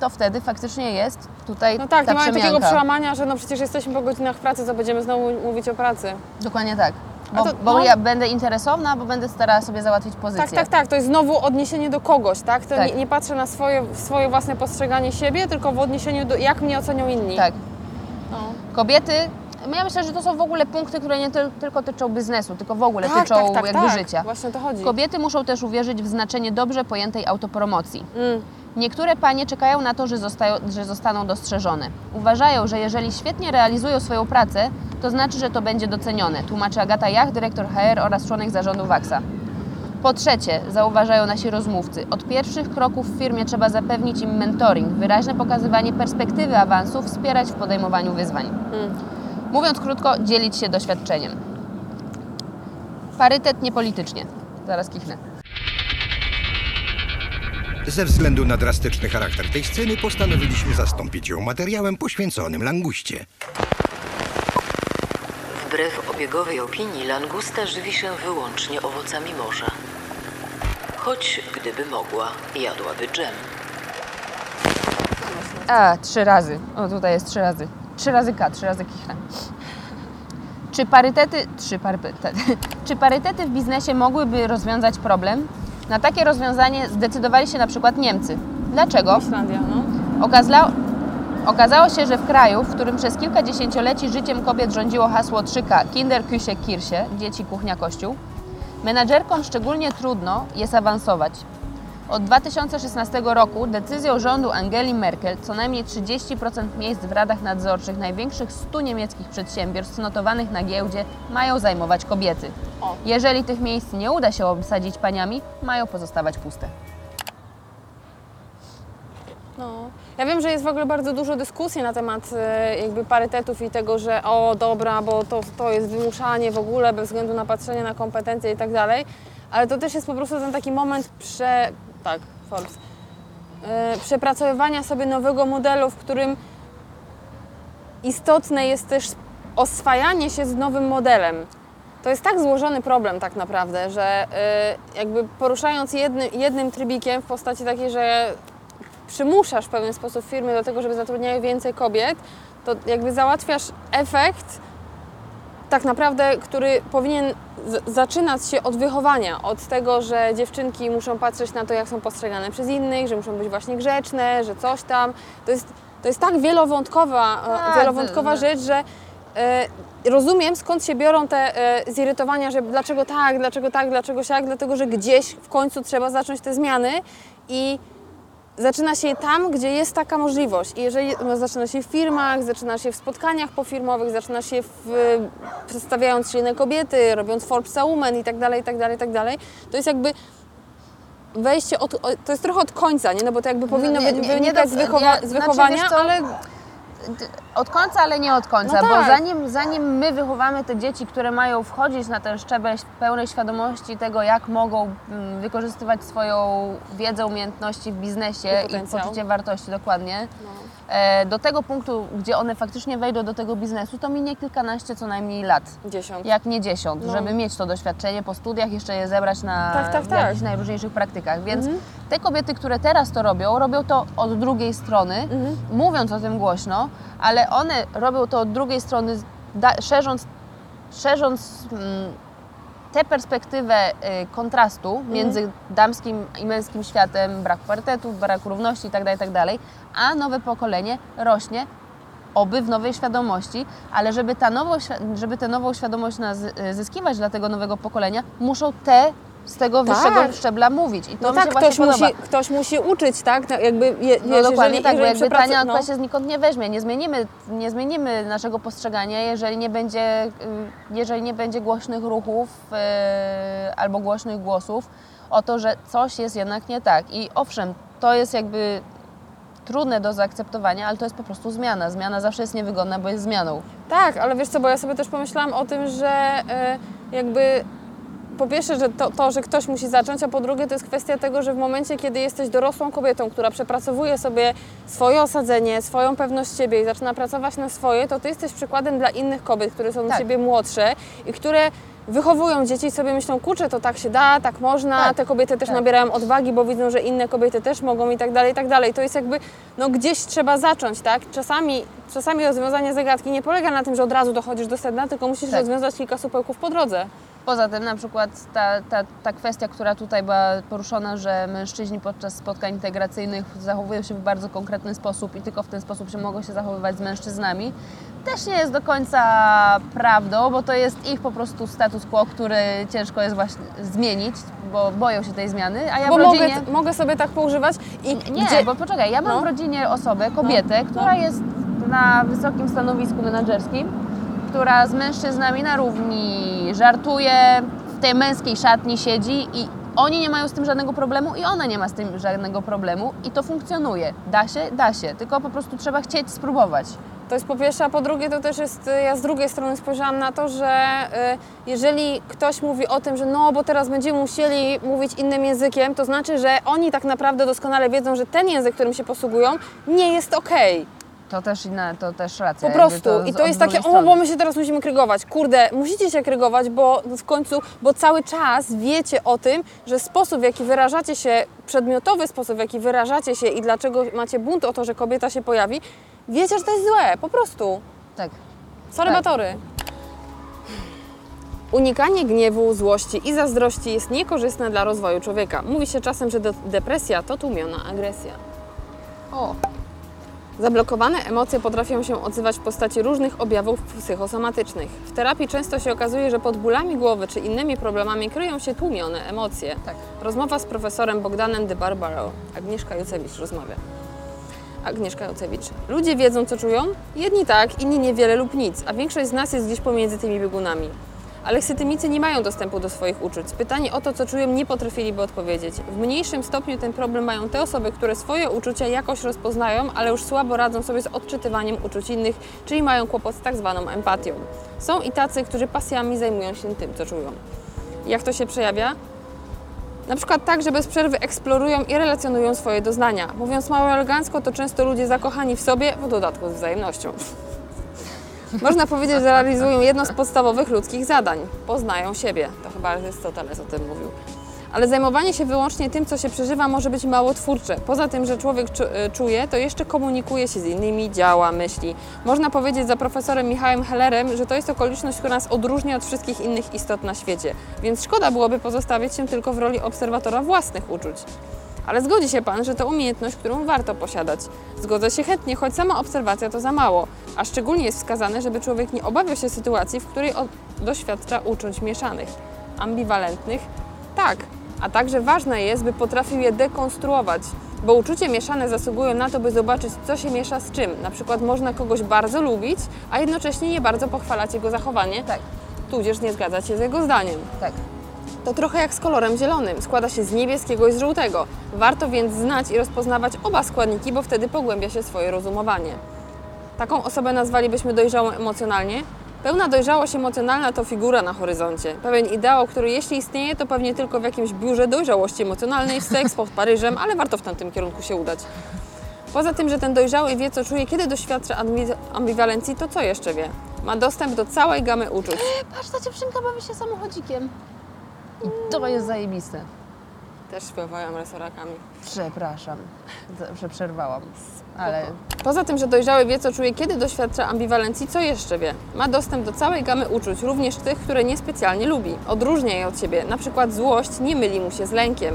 to wtedy faktycznie jest tutaj No tak, ta nie mają takiego przełamania, że no przecież jesteśmy po godzinach pracy, co będziemy znowu mówić o pracy. Dokładnie tak. Bo, to- bo no. ja będę interesowna, bo będę starała sobie załatwić pozycję. Tak, tak, tak. To jest znowu odniesienie do kogoś, tak? To Tak. Nie, nie patrzę na swoje, swoje własne postrzeganie siebie, tylko w odniesieniu do jak mnie ocenią inni. Tak. No. Kobiety, ja myślę, że to są w ogóle punkty, które nie tyl- tylko tyczą biznesu, tylko w ogóle Tak, tyczą tak, tak, jakby tak. życia. Właśnie o to chodzi. Kobiety muszą też uwierzyć w znaczenie dobrze pojętej autopromocji. Mm. Niektóre panie czekają na to, że, zostają, że zostaną dostrzeżone. Uważają, że jeżeli świetnie realizują swoją pracę, to znaczy, że to będzie docenione, tłumaczy Agata Jach, dyrektor HR oraz członek zarządu WAXA. Po trzecie, zauważają nasi rozmówcy, od pierwszych kroków w firmie trzeba zapewnić im mentoring, wyraźne pokazywanie perspektywy awansu, wspierać w podejmowaniu wyzwań. Mm. Mówiąc krótko, dzielić się doświadczeniem. Parytet niepolitycznie. Zaraz kichnę. Ze względu na drastyczny charakter tej sceny postanowiliśmy zastąpić ją materiałem poświęconym languście. Wbrew obiegowej opinii, langusta żywi się wyłącznie owocami morza. Choć gdyby mogła, jadłaby dżem. A, trzy razy. O, tutaj jest trzy razy. Trzy razy K, trzy razy kichnę. Czy parytety, trzy parytety, czy parytety w biznesie mogłyby rozwiązać problem? Na takie rozwiązanie zdecydowali się na przykład Niemcy. Dlaczego? Islandia, no. Okazla... Okazało się, że w kraju, w którym przez kilka dziesięcioleci życiem kobiet rządziło hasło 3K Kinder, Küche, Kirche, dzieci, kuchnia, kościół, menadżerkom szczególnie trudno jest awansować. Od 2016 roku decyzją rządu Angeli Merkel co najmniej 30% miejsc w radach nadzorczych największych 100 niemieckich przedsiębiorstw notowanych na giełdzie mają zajmować kobiety. Jeżeli tych miejsc nie uda się obsadzić paniami, mają pozostawać puste. No. Ja wiem, że jest w ogóle bardzo dużo dyskusji na temat e, jakby parytetów i tego, że o dobra, bo to, to jest wymuszanie w ogóle bez względu na patrzenie na kompetencje i tak dalej, ale to też jest po prostu ten taki moment prze... tak, Forbes, e, przepracowywania sobie nowego modelu, w którym istotne jest też oswajanie się z nowym modelem. To jest tak złożony problem tak naprawdę, że y, jakby poruszając jednym, jednym trybikiem w postaci takiej, że przymuszasz w pewien sposób firmy do tego, żeby zatrudniały więcej kobiet, to jakby załatwiasz efekt tak naprawdę, który powinien z- zaczynać się od wychowania, od tego, że dziewczynki muszą patrzeć na to, jak są postrzegane przez innych, że muszą być właśnie grzeczne, że coś tam. To jest, to jest tak wielowątkowa, e, Tak, wielowątkowa to- rzecz, że e, rozumiem skąd się biorą te e, zirytowania, że dlaczego tak, dlaczego tak, dlaczego siak, dlatego że gdzieś w końcu trzeba zacząć te zmiany i zaczyna się tam, gdzie jest taka możliwość. I jeżeli no, zaczyna się w firmach, zaczyna się w spotkaniach pofirmowych, zaczyna się w, przedstawiając silne kobiety, robiąc Forbesa Women i tak dalej, i tak dalej, i tak dalej, to jest jakby wejście od, to jest trochę od końca, nie? No bo to jakby powinno nie- wy- nie- nie wynikać do- z, wychowa- z znaczy, wychowania, co, ale Od końca, ale nie od końca, No bo tak. zanim, zanim my wychowamy te dzieci, które mają wchodzić na ten szczebel pełnej świadomości tego, jak mogą mm, wykorzystywać swoją wiedzę, umiejętności w biznesie I i, poczucie wartości, dokładnie, No. E, do tego punktu, gdzie one faktycznie wejdą do tego biznesu, to minie kilkanaście co najmniej lat. dziesiąt. Jak nie dziesiąt, No. żeby mieć to doświadczenie po studiach, jeszcze je zebrać na Tak, tak, tak. jakichś najróżniejszych praktykach. Więc Mhm. te kobiety, które teraz to robią, robią to od drugiej strony, Mhm. mówiąc o tym głośno, ale one robią to od drugiej strony, da, szerząc, szerząc mm, tę perspektywę y, kontrastu między damskim i męskim światem, braku parytetów, braku równości itd., itd., a nowe pokolenie rośnie oby w nowej świadomości, ale żeby, ta nowo, żeby tę nową świadomość zyskiwać dla tego nowego pokolenia, muszą te z tego Tak. wyższego szczebla mówić. I to No tak, ktoś musi, ktoś musi uczyć, tak? No, jakby, je, No wiesz, dokładnie jeżeli, tak, bo jeżeli jakby przepracu- tania no. się znikąd nie weźmie. Nie zmienimy, nie zmienimy naszego postrzegania, jeżeli nie będzie, y, jeżeli nie będzie głośnych ruchów y, albo głośnych głosów o to, że coś jest jednak nie tak. I owszem, to jest jakby trudne do zaakceptowania, ale to jest po prostu zmiana. Zmiana zawsze jest niewygodna, bo jest zmianą. Tak, ale wiesz co, bo ja sobie też pomyślałam o tym, że e, jakby po pierwsze, że to, to, że ktoś musi zacząć, a po drugie to jest kwestia tego, że w momencie, kiedy jesteś dorosłą kobietą, która przepracowuje sobie swoje osadzenie, swoją pewność siebie i zaczyna pracować na swoje, to ty jesteś przykładem dla innych kobiet, które są Tak. ciebie młodsze i które wychowują dzieci i sobie myślą, kurczę, to tak się da, tak można, Tak, te kobiety też tak. nabierają odwagi, bo widzą, że inne kobiety też mogą i tak dalej, i tak dalej. To jest jakby, no gdzieś trzeba zacząć, tak? Czasami, czasami rozwiązanie zagadki nie polega na tym, że od razu dochodzisz do sedna, tylko musisz Tak. rozwiązać kilka supełków po drodze. Poza tym na przykład ta, ta, ta kwestia, która tutaj była poruszona, że mężczyźni podczas spotkań integracyjnych zachowują się w bardzo konkretny sposób i tylko w ten sposób się mogą się zachowywać z mężczyznami, też nie jest do końca prawdą, bo to jest ich po prostu status quo, który ciężko jest właśnie zmienić, bo boją się tej zmiany, a ja bo w rodzinie... mogę, mogę sobie tak poużywać i Nie, gdzie... bo poczekaj, ja mam No. w rodzinie osobę, kobietę, która jest na wysokim stanowisku menedżerskim, która z mężczyznami na równi żartuje, w tej męskiej szatni siedzi i oni nie mają z tym żadnego problemu i ona nie ma z tym żadnego problemu i to funkcjonuje. Da się? Da się, tylko po prostu trzeba chcieć spróbować. To jest po pierwsze, a po drugie to też jest, ja z drugiej strony spojrzałam na to, że y, jeżeli ktoś mówi o tym, że no, bo teraz będziemy musieli mówić innym językiem, to znaczy, że oni tak naprawdę doskonale wiedzą, że ten język, którym się posługują, nie jest okej. To też inna, to też racja. Po prostu. I z- to jest takie, o, bo my się teraz musimy krygować. Kurde, musicie się krygować, bo w końcu, bo cały czas wiecie o tym, że sposób, w jaki wyrażacie się, przedmiotowy sposób, w jaki wyrażacie się i dlaczego macie bunt o to, że kobieta się pojawi, wiecie, że to jest złe, po prostu. Tak. Sorry, Tak. batory. Unikanie gniewu, złości i zazdrości jest niekorzystne dla rozwoju człowieka. Mówi się czasem, że de- depresja to tłumiona agresja. O, Zablokowane emocje potrafią się odzywać w postaci różnych objawów psychosomatycznych. W terapii często się okazuje, że pod bólami głowy czy innymi problemami kryją się tłumione emocje. Tak. Rozmowa z profesorem Bogdanem de Barbaro. Agnieszka Jucewicz rozmawia. Agnieszka Jucewicz. Ludzie wiedzą, co czują? Jedni tak, inni niewiele lub nic, a większość z nas jest gdzieś pomiędzy tymi biegunami. Aleksytymicy nie mają dostępu do swoich uczuć. Pytanie o to, co czują, nie potrafiliby odpowiedzieć. W mniejszym stopniu ten problem mają te osoby, które swoje uczucia jakoś rozpoznają, ale już słabo radzą sobie z odczytywaniem uczuć innych, czyli mają kłopot z tak zwaną empatią. Są i tacy, którzy pasjami zajmują się tym, co czują. Jak to się przejawia? Na przykład tak, że bez przerwy eksplorują i relacjonują swoje doznania. Mówiąc mało elegancko, to często ludzie zakochani w sobie, w dodatku z wzajemnością. Można powiedzieć, że realizują jedno z podstawowych ludzkich zadań. Poznają siebie. To chyba Arystoteles o tym mówił. Ale zajmowanie się wyłącznie tym, co się przeżywa, może być mało twórcze. Poza tym, że człowiek y, czuje, to jeszcze komunikuje się z innymi, działa, myśli. Można powiedzieć za profesorem Michałem Hellerem, że to jest okoliczność, która nas odróżnia od wszystkich innych istot na świecie. Więc szkoda byłoby pozostawiać się tylko w roli obserwatora własnych uczuć. Ale zgodzi się Pan, że to umiejętność, którą warto posiadać. Zgodzę się chętnie, choć sama obserwacja to za mało. A szczególnie jest wskazane, żeby człowiek nie obawiał się sytuacji, w której doświadcza uczuć mieszanych, ambiwalentnych. Tak, a także ważne jest, by potrafił je dekonstruować, bo uczucie mieszane zasługują na to, by zobaczyć, co się miesza z czym. Na przykład można kogoś bardzo lubić, a jednocześnie nie bardzo pochwalać jego zachowanie, tak, tudzież nie zgadzać się z jego zdaniem. tak. To trochę jak z kolorem zielonym. Składa się z niebieskiego i z żółtego. Warto więc znać i rozpoznawać oba składniki, bo wtedy pogłębia się swoje rozumowanie. Taką osobę nazwalibyśmy dojrzałą emocjonalnie. Pełna dojrzałość emocjonalna to figura na horyzoncie. Pewien ideał, który jeśli istnieje, to pewnie tylko w jakimś biurze dojrzałości emocjonalnej w seks pod Paryżem, ale warto w tamtym kierunku się udać. Poza tym, że ten dojrzały wie, co czuje, kiedy doświadcza ambi- ambiwalencji, to co jeszcze wie? Ma dostęp do całej gamy uczuć. Patrz, ta dziewczynka bawi się samochodzikiem. I to jest zajebiste. Też śpiewają resorakami. Przepraszam, za- że przerwałam, ale Poza tym, że dojrzały wie, co czuje, kiedy doświadcza ambiwalencji, co jeszcze wie? Ma dostęp do całej gamy uczuć, również tych, które niespecjalnie lubi. Odróżnia je od siebie. Na przykład złość nie myli mu się z lękiem.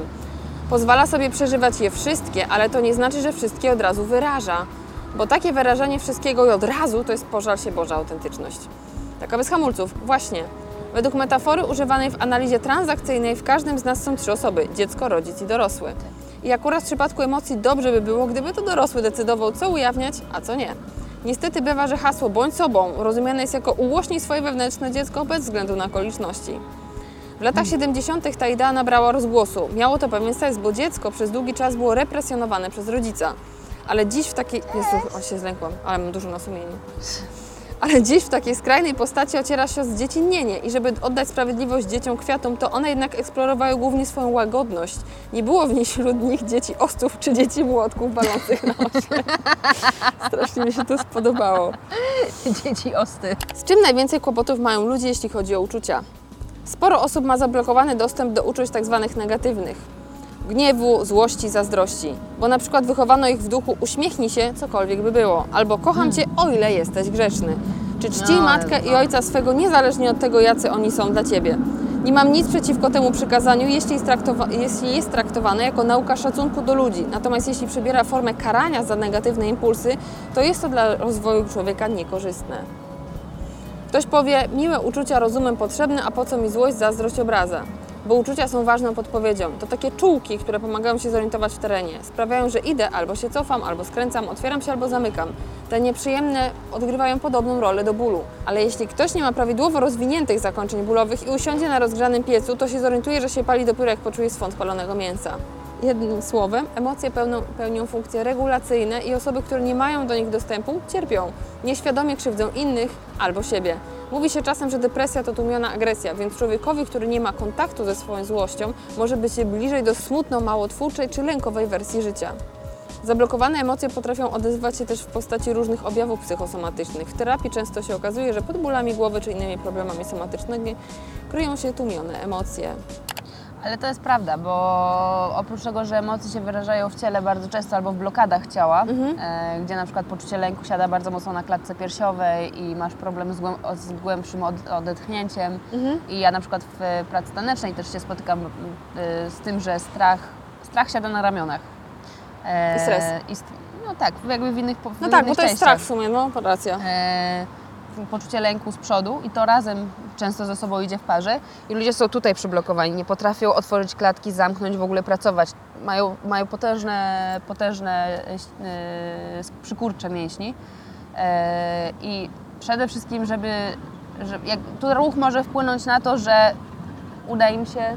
Pozwala sobie przeżywać je wszystkie, ale to nie znaczy, że wszystkie od razu wyraża. Bo takie wyrażanie wszystkiego i od razu to jest pożal się Boża autentyczność. Taka bez hamulców. Właśnie. Według metafory używanej w analizie transakcyjnej w każdym z nas są trzy osoby: dziecko, rodzic i dorosły. I akurat w przypadku emocji dobrze by było, gdyby to dorosły decydował, co ujawniać, a co nie. Niestety bywa, że hasło bądź sobą rozumiane jest jako ułośnij swoje wewnętrzne dziecko bez względu na okoliczności. W latach 70. ta idea nabrała rozgłosu. Miało to pewien sens, bo dziecko przez długi czas było represjonowane przez rodzica. Ale dziś w takiej... Jezu, o się zlękłam, ale mam dużo na sumieniu. Ale dziś w takiej skrajnej postaci ociera się o zdziecinnienie i żeby oddać sprawiedliwość dzieciom kwiatom, to one jednak eksplorowały głównie swoją łagodność. Nie było w niej wśród nich dzieci ostów czy dzieci młotków balących na osie. Strasznie mi się to spodobało. Dzieci osty. Z czym najwięcej kłopotów mają ludzie, jeśli chodzi o uczucia? Sporo osób ma zablokowany dostęp do uczuć tzw. negatywnych. Gniewu, złości, zazdrości. Bo na przykład wychowano ich w duchu uśmiechnij się, cokolwiek by było. Albo kocham cię, o ile jesteś grzeczny. Czy czci No, matkę i ojca swego niezależnie od tego, jacy oni są dla ciebie. Nie mam nic przeciwko temu przykazaniu, jeśli jest, jeśli jest traktowane jako nauka szacunku do ludzi. Natomiast jeśli przybiera formę karania za negatywne impulsy, to jest to dla rozwoju człowieka niekorzystne. Ktoś powie, miłe uczucia rozumem potrzebne, a po co mi złość, zazdrość, obraza? Bo uczucia są ważną podpowiedzią. To takie czułki, które pomagają się zorientować w terenie. Sprawiają, że idę, albo się cofam, albo skręcam, otwieram się, albo zamykam. Te nieprzyjemne odgrywają podobną rolę do bólu. Ale jeśli ktoś nie ma prawidłowo rozwiniętych zakończeń bólowych i usiądzie na rozgrzanym piecu, to się zorientuje, że się pali dopiero jak poczuje swąd palonego mięsa. Jednym słowem, emocje pełną, pełnią funkcje regulacyjne i osoby, które nie mają do nich dostępu, cierpią. Nieświadomie krzywdzą innych albo siebie. Mówi się czasem, że depresja to tłumiona agresja, więc człowiekowi, który nie ma kontaktu ze swoją złością, może być bliżej do smutno-małotwórczej czy lękowej wersji życia. Zablokowane emocje potrafią odezwać się też w postaci różnych objawów psychosomatycznych. W terapii często się okazuje, że pod bólami głowy czy innymi problemami somatycznymi kryją się tłumione emocje. Ale to jest prawda, bo oprócz tego, że emocje się wyrażają w ciele bardzo często albo w blokadach ciała, e, gdzie na przykład poczucie lęku siada bardzo mocno na klatce piersiowej i masz problem z, głę- z głębszym od, odetchnięciem. I ja na przykład w pracy tanecznej też się spotykam e, z tym, że strach, strach siada na ramionach. E, I stres. I st- no tak, jakby w innych w No tak, bo innych to jest częściach. strach w sumie, no racja. e, poczucie lęku z przodu i to razem często ze sobą idzie w parze i ludzie są tutaj przyblokowani, nie potrafią otworzyć klatki, zamknąć, w ogóle pracować. Mają, mają potężne, potężne e, przykurcze mięśni e, i przede wszystkim, żeby, że jak, tu ruch może wpłynąć na to, że uda im się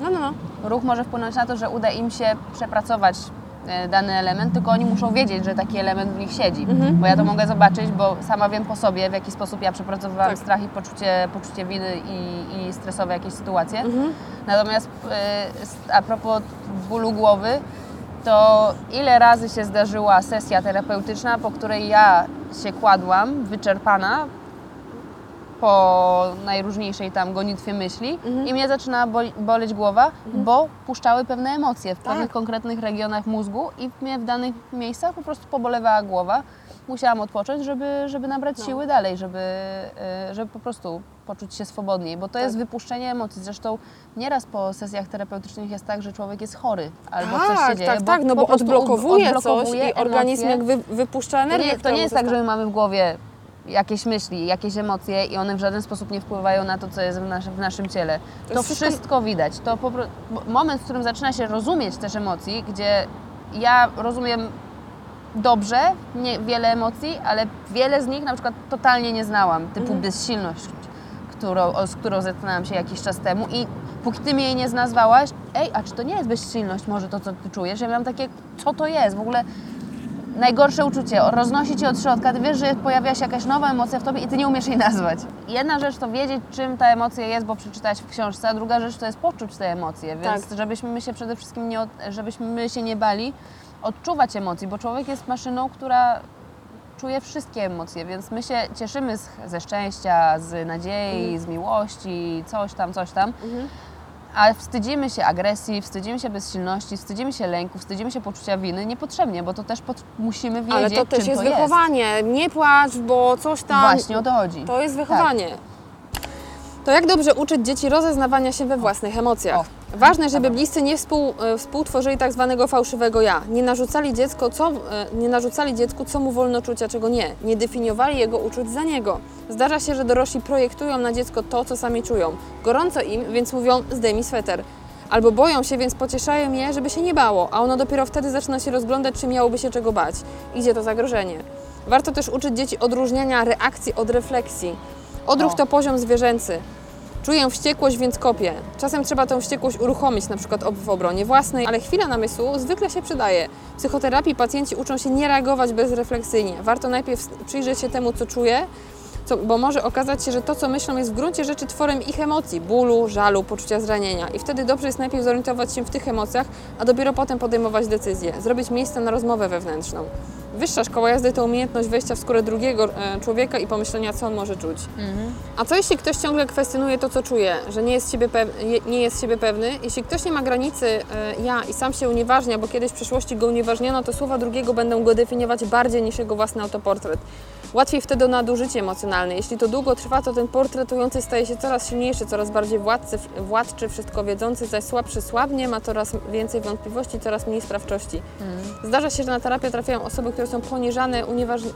No, no, no. ruch może wpłynąć na to, że uda im się przepracować dany element, tylko oni muszą wiedzieć, że taki element w nich siedzi. Bo ja to mogę zobaczyć, bo sama wiem po sobie, w jaki sposób ja przepracowywałam Tak. strach i poczucie, poczucie winy i, i stresowe jakieś sytuacje. Natomiast e, a propos bólu głowy, to ile razy się zdarzyła sesja terapeutyczna, po której ja się kładłam, wyczerpana, po najróżniejszej tam gonitwie myśli Mhm. i mnie zaczyna boli, boleć głowa, bo puszczały pewne emocje w Tak. pewnych konkretnych regionach mózgu i mnie w danych miejscach po prostu pobolewała głowa. Musiałam odpocząć, żeby, żeby nabrać No. siły dalej, żeby, y, żeby po prostu poczuć się swobodniej, bo to jest wypuszczenie emocji. Zresztą nieraz po sesjach terapeutycznych jest tak, że człowiek jest chory albo coś się tak, dzieje. tak, tak, no bo odblokowuje, odblokowuje coś i organizm emocje. jak wy, wypuszcza To energię, nie, to nie jest tak, że my mamy w głowie jakieś myśli, jakieś emocje i one w żaden sposób nie wpływają na to, co jest w, naszy, w naszym ciele. To, jest wszystko- wszystko widać. To moment, w którym zaczyna się rozumieć też emocji, gdzie ja rozumiem dobrze nie, wiele emocji, ale wiele z nich na przykład totalnie nie znałam, typu Mhm. bezsilność, którą, z którą zetknęłam się jakiś czas temu i póki ty mnie jej nie nazwałaś, ej, a czy to nie jest bezsilność może to, co ty czujesz? Ja miałam takie, co to jest? W ogóle najgorsze uczucie, roznosi cię od środka, ty wiesz, że pojawia się jakaś nowa emocja w tobie i ty nie umiesz jej nazwać. Jedna rzecz to wiedzieć, czym ta emocja jest, bo przeczytałaś w książce, a druga rzecz to jest poczuć te emocje, więc Tak. żebyśmy my się przede wszystkim nie, żebyśmy my się nie bali odczuwać emocji, bo człowiek jest maszyną, która czuje wszystkie emocje, więc my się cieszymy z, ze szczęścia, z nadziei, z miłości, coś tam, coś tam. A wstydzimy się agresji, wstydzimy się bezsilności, wstydzimy się lęku, wstydzimy się poczucia winy niepotrzebnie, bo to też pot- musimy wiedzieć, Ale to też jest to wychowanie. Nie płacz, bo coś tam. Właśnie o to chodzi. To jest wychowanie. To jak dobrze uczyć dzieci rozeznawania się we własnych emocjach? O. Ważne, żeby bliscy nie współ, e, współtworzyli tak zwanego fałszywego ja. Nie narzucali, dziecko, co, e, nie narzucali dziecku, co mu wolno czuć, a czego nie. Nie definiowali jego uczuć za niego. Zdarza się, że dorośli projektują na dziecko to, co sami czują. Gorąco im, więc mówią zdejmij sweter. Albo boją się, więc pocieszają je, żeby się nie bało, a ono dopiero wtedy zaczyna się rozglądać, czy miałoby się czego bać. Idzie to zagrożenie. Warto też uczyć dzieci odróżniania reakcji od refleksji. Odruch to poziom zwierzęcy. Czuję wściekłość, więc kopię. Czasem trzeba tę wściekłość uruchomić, na przykład w obronie własnej, ale chwila namysłu zwykle się przydaje. W psychoterapii pacjenci uczą się nie reagować bezrefleksyjnie. Warto najpierw przyjrzeć się temu, co czuje, co, bo może okazać się, że to, co myślą, jest w gruncie rzeczy tworem ich emocji, bólu, żalu, poczucia zranienia. I wtedy dobrze jest najpierw zorientować się w tych emocjach, a dopiero potem podejmować decyzje, zrobić miejsce na rozmowę wewnętrzną. Wyższa szkoła jazdy to umiejętność wejścia w skórę drugiego e, człowieka i pomyślenia, co on może czuć. A co jeśli ktoś ciągle kwestionuje to, co czuje, że nie jest siebie, nie jest siebie pewny? Jeśli ktoś nie ma granicy e, ja i sam się unieważnia, bo kiedyś w przeszłości go unieważniono, to słowa drugiego będą go definiować bardziej niż jego własny autoportret. Łatwiej wtedy o nadużycie emocjonalne. Jeśli to długo trwa, to ten portretujący staje się coraz silniejszy, coraz bardziej władcy, władczy, wszystko wiedzący, zaś słabszy słabnie, ma coraz więcej wątpliwości, coraz mniej sprawczości. Zdarza się, że na terapię trafiają osoby, które są poniżane, unieważ, e,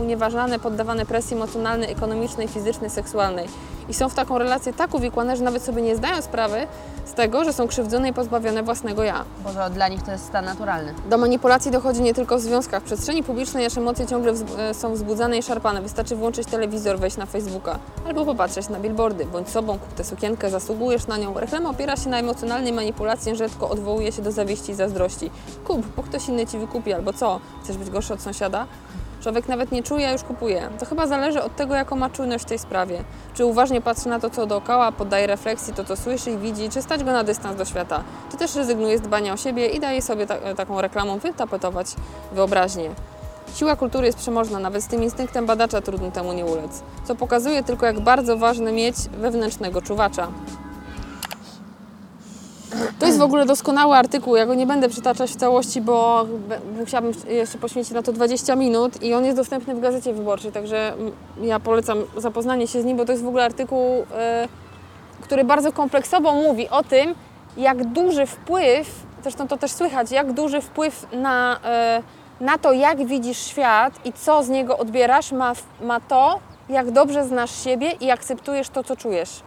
unieważane, poddawane presji emocjonalnej, ekonomicznej, fizycznej, seksualnej. I są w taką relację tak uwikłane, że nawet sobie nie zdają sprawy z tego, że są krzywdzone i pozbawione własnego ja. Boże, dla nich to jest stan naturalny. Do manipulacji dochodzi nie tylko w związkach. W przestrzeni publicznej nasze emocje ciągle wzb- e, są wzbudzane i Wystarczy włączyć telewizor, wejść na Facebooka albo popatrzeć na billboardy. Bądź sobą, kup tę sukienkę, zasługujesz na nią. Reklama opiera się na emocjonalnej manipulacji, rzadko odwołuje się do zawiści i zazdrości. Kup, bo ktoś inny ci wykupi albo co? Chcesz być gorszy od sąsiada? Człowiek nawet nie czuje, a już kupuje. To chyba zależy od tego, jaką ma czujność w tej sprawie. Czy uważnie patrzy na to, co dookoła, poddaje refleksji to, co słyszy i widzi, czy stać go na dystans do świata. Czy też rezygnuje z dbania o siebie i daje sobie ta, taką reklamą wytapetować wyobraźnię. Siła kultury jest przemożna, nawet z tym instynktem badacza trudno temu nie ulec. Co pokazuje tylko, jak bardzo ważne mieć wewnętrznego czuwacza. To jest w ogóle doskonały artykuł. Ja go nie będę przytaczać w całości, bo musiałabym jeszcze poświęcić na to 20 minut i on jest dostępny w Gazecie Wyborczej, także ja polecam zapoznanie się z nim, bo to jest w ogóle artykuł, e, który bardzo kompleksowo mówi o tym, jak duży wpływ, zresztą to też słychać, jak duży wpływ na, e, na to, jak widzisz świat i co z niego odbierasz, ma, ma to, jak dobrze znasz siebie i akceptujesz to, co czujesz.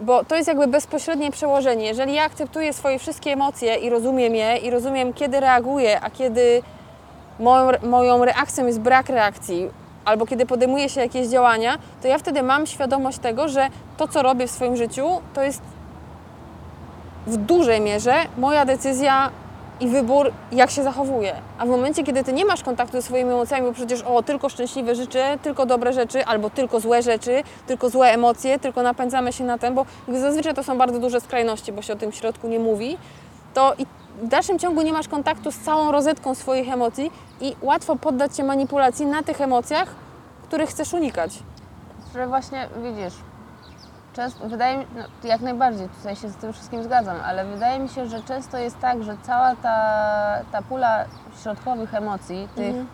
Bo to jest jakby bezpośrednie przełożenie. Jeżeli ja akceptuję swoje wszystkie emocje i rozumiem je, i rozumiem, kiedy reaguję, a kiedy moją, moją reakcją jest brak reakcji, albo kiedy podejmuję się jakieś działania, to ja wtedy mam świadomość tego, że to, co robię w swoim życiu, to jest w dużej mierze moja decyzja i wybór, jak się zachowuję. A w momencie, kiedy ty nie masz kontaktu ze swoimi emocjami, bo przecież o, tylko szczęśliwe rzeczy, tylko dobre rzeczy, albo tylko złe rzeczy, tylko złe emocje, tylko napędzamy się na tym, bo zazwyczaj to są bardzo duże skrajności, bo się o tym w środku nie mówi, to i w dalszym ciągu nie masz kontaktu z całą rozetką swoich emocji i łatwo poddać się manipulacji na tych emocjach, których chcesz unikać. Że właśnie widzisz, często, wydaje mi no, jak najbardziej tutaj się z tym wszystkim zgadzam, ale wydaje mi się, że często jest tak, że cała ta, ta pula środkowych emocji, tych Mhm.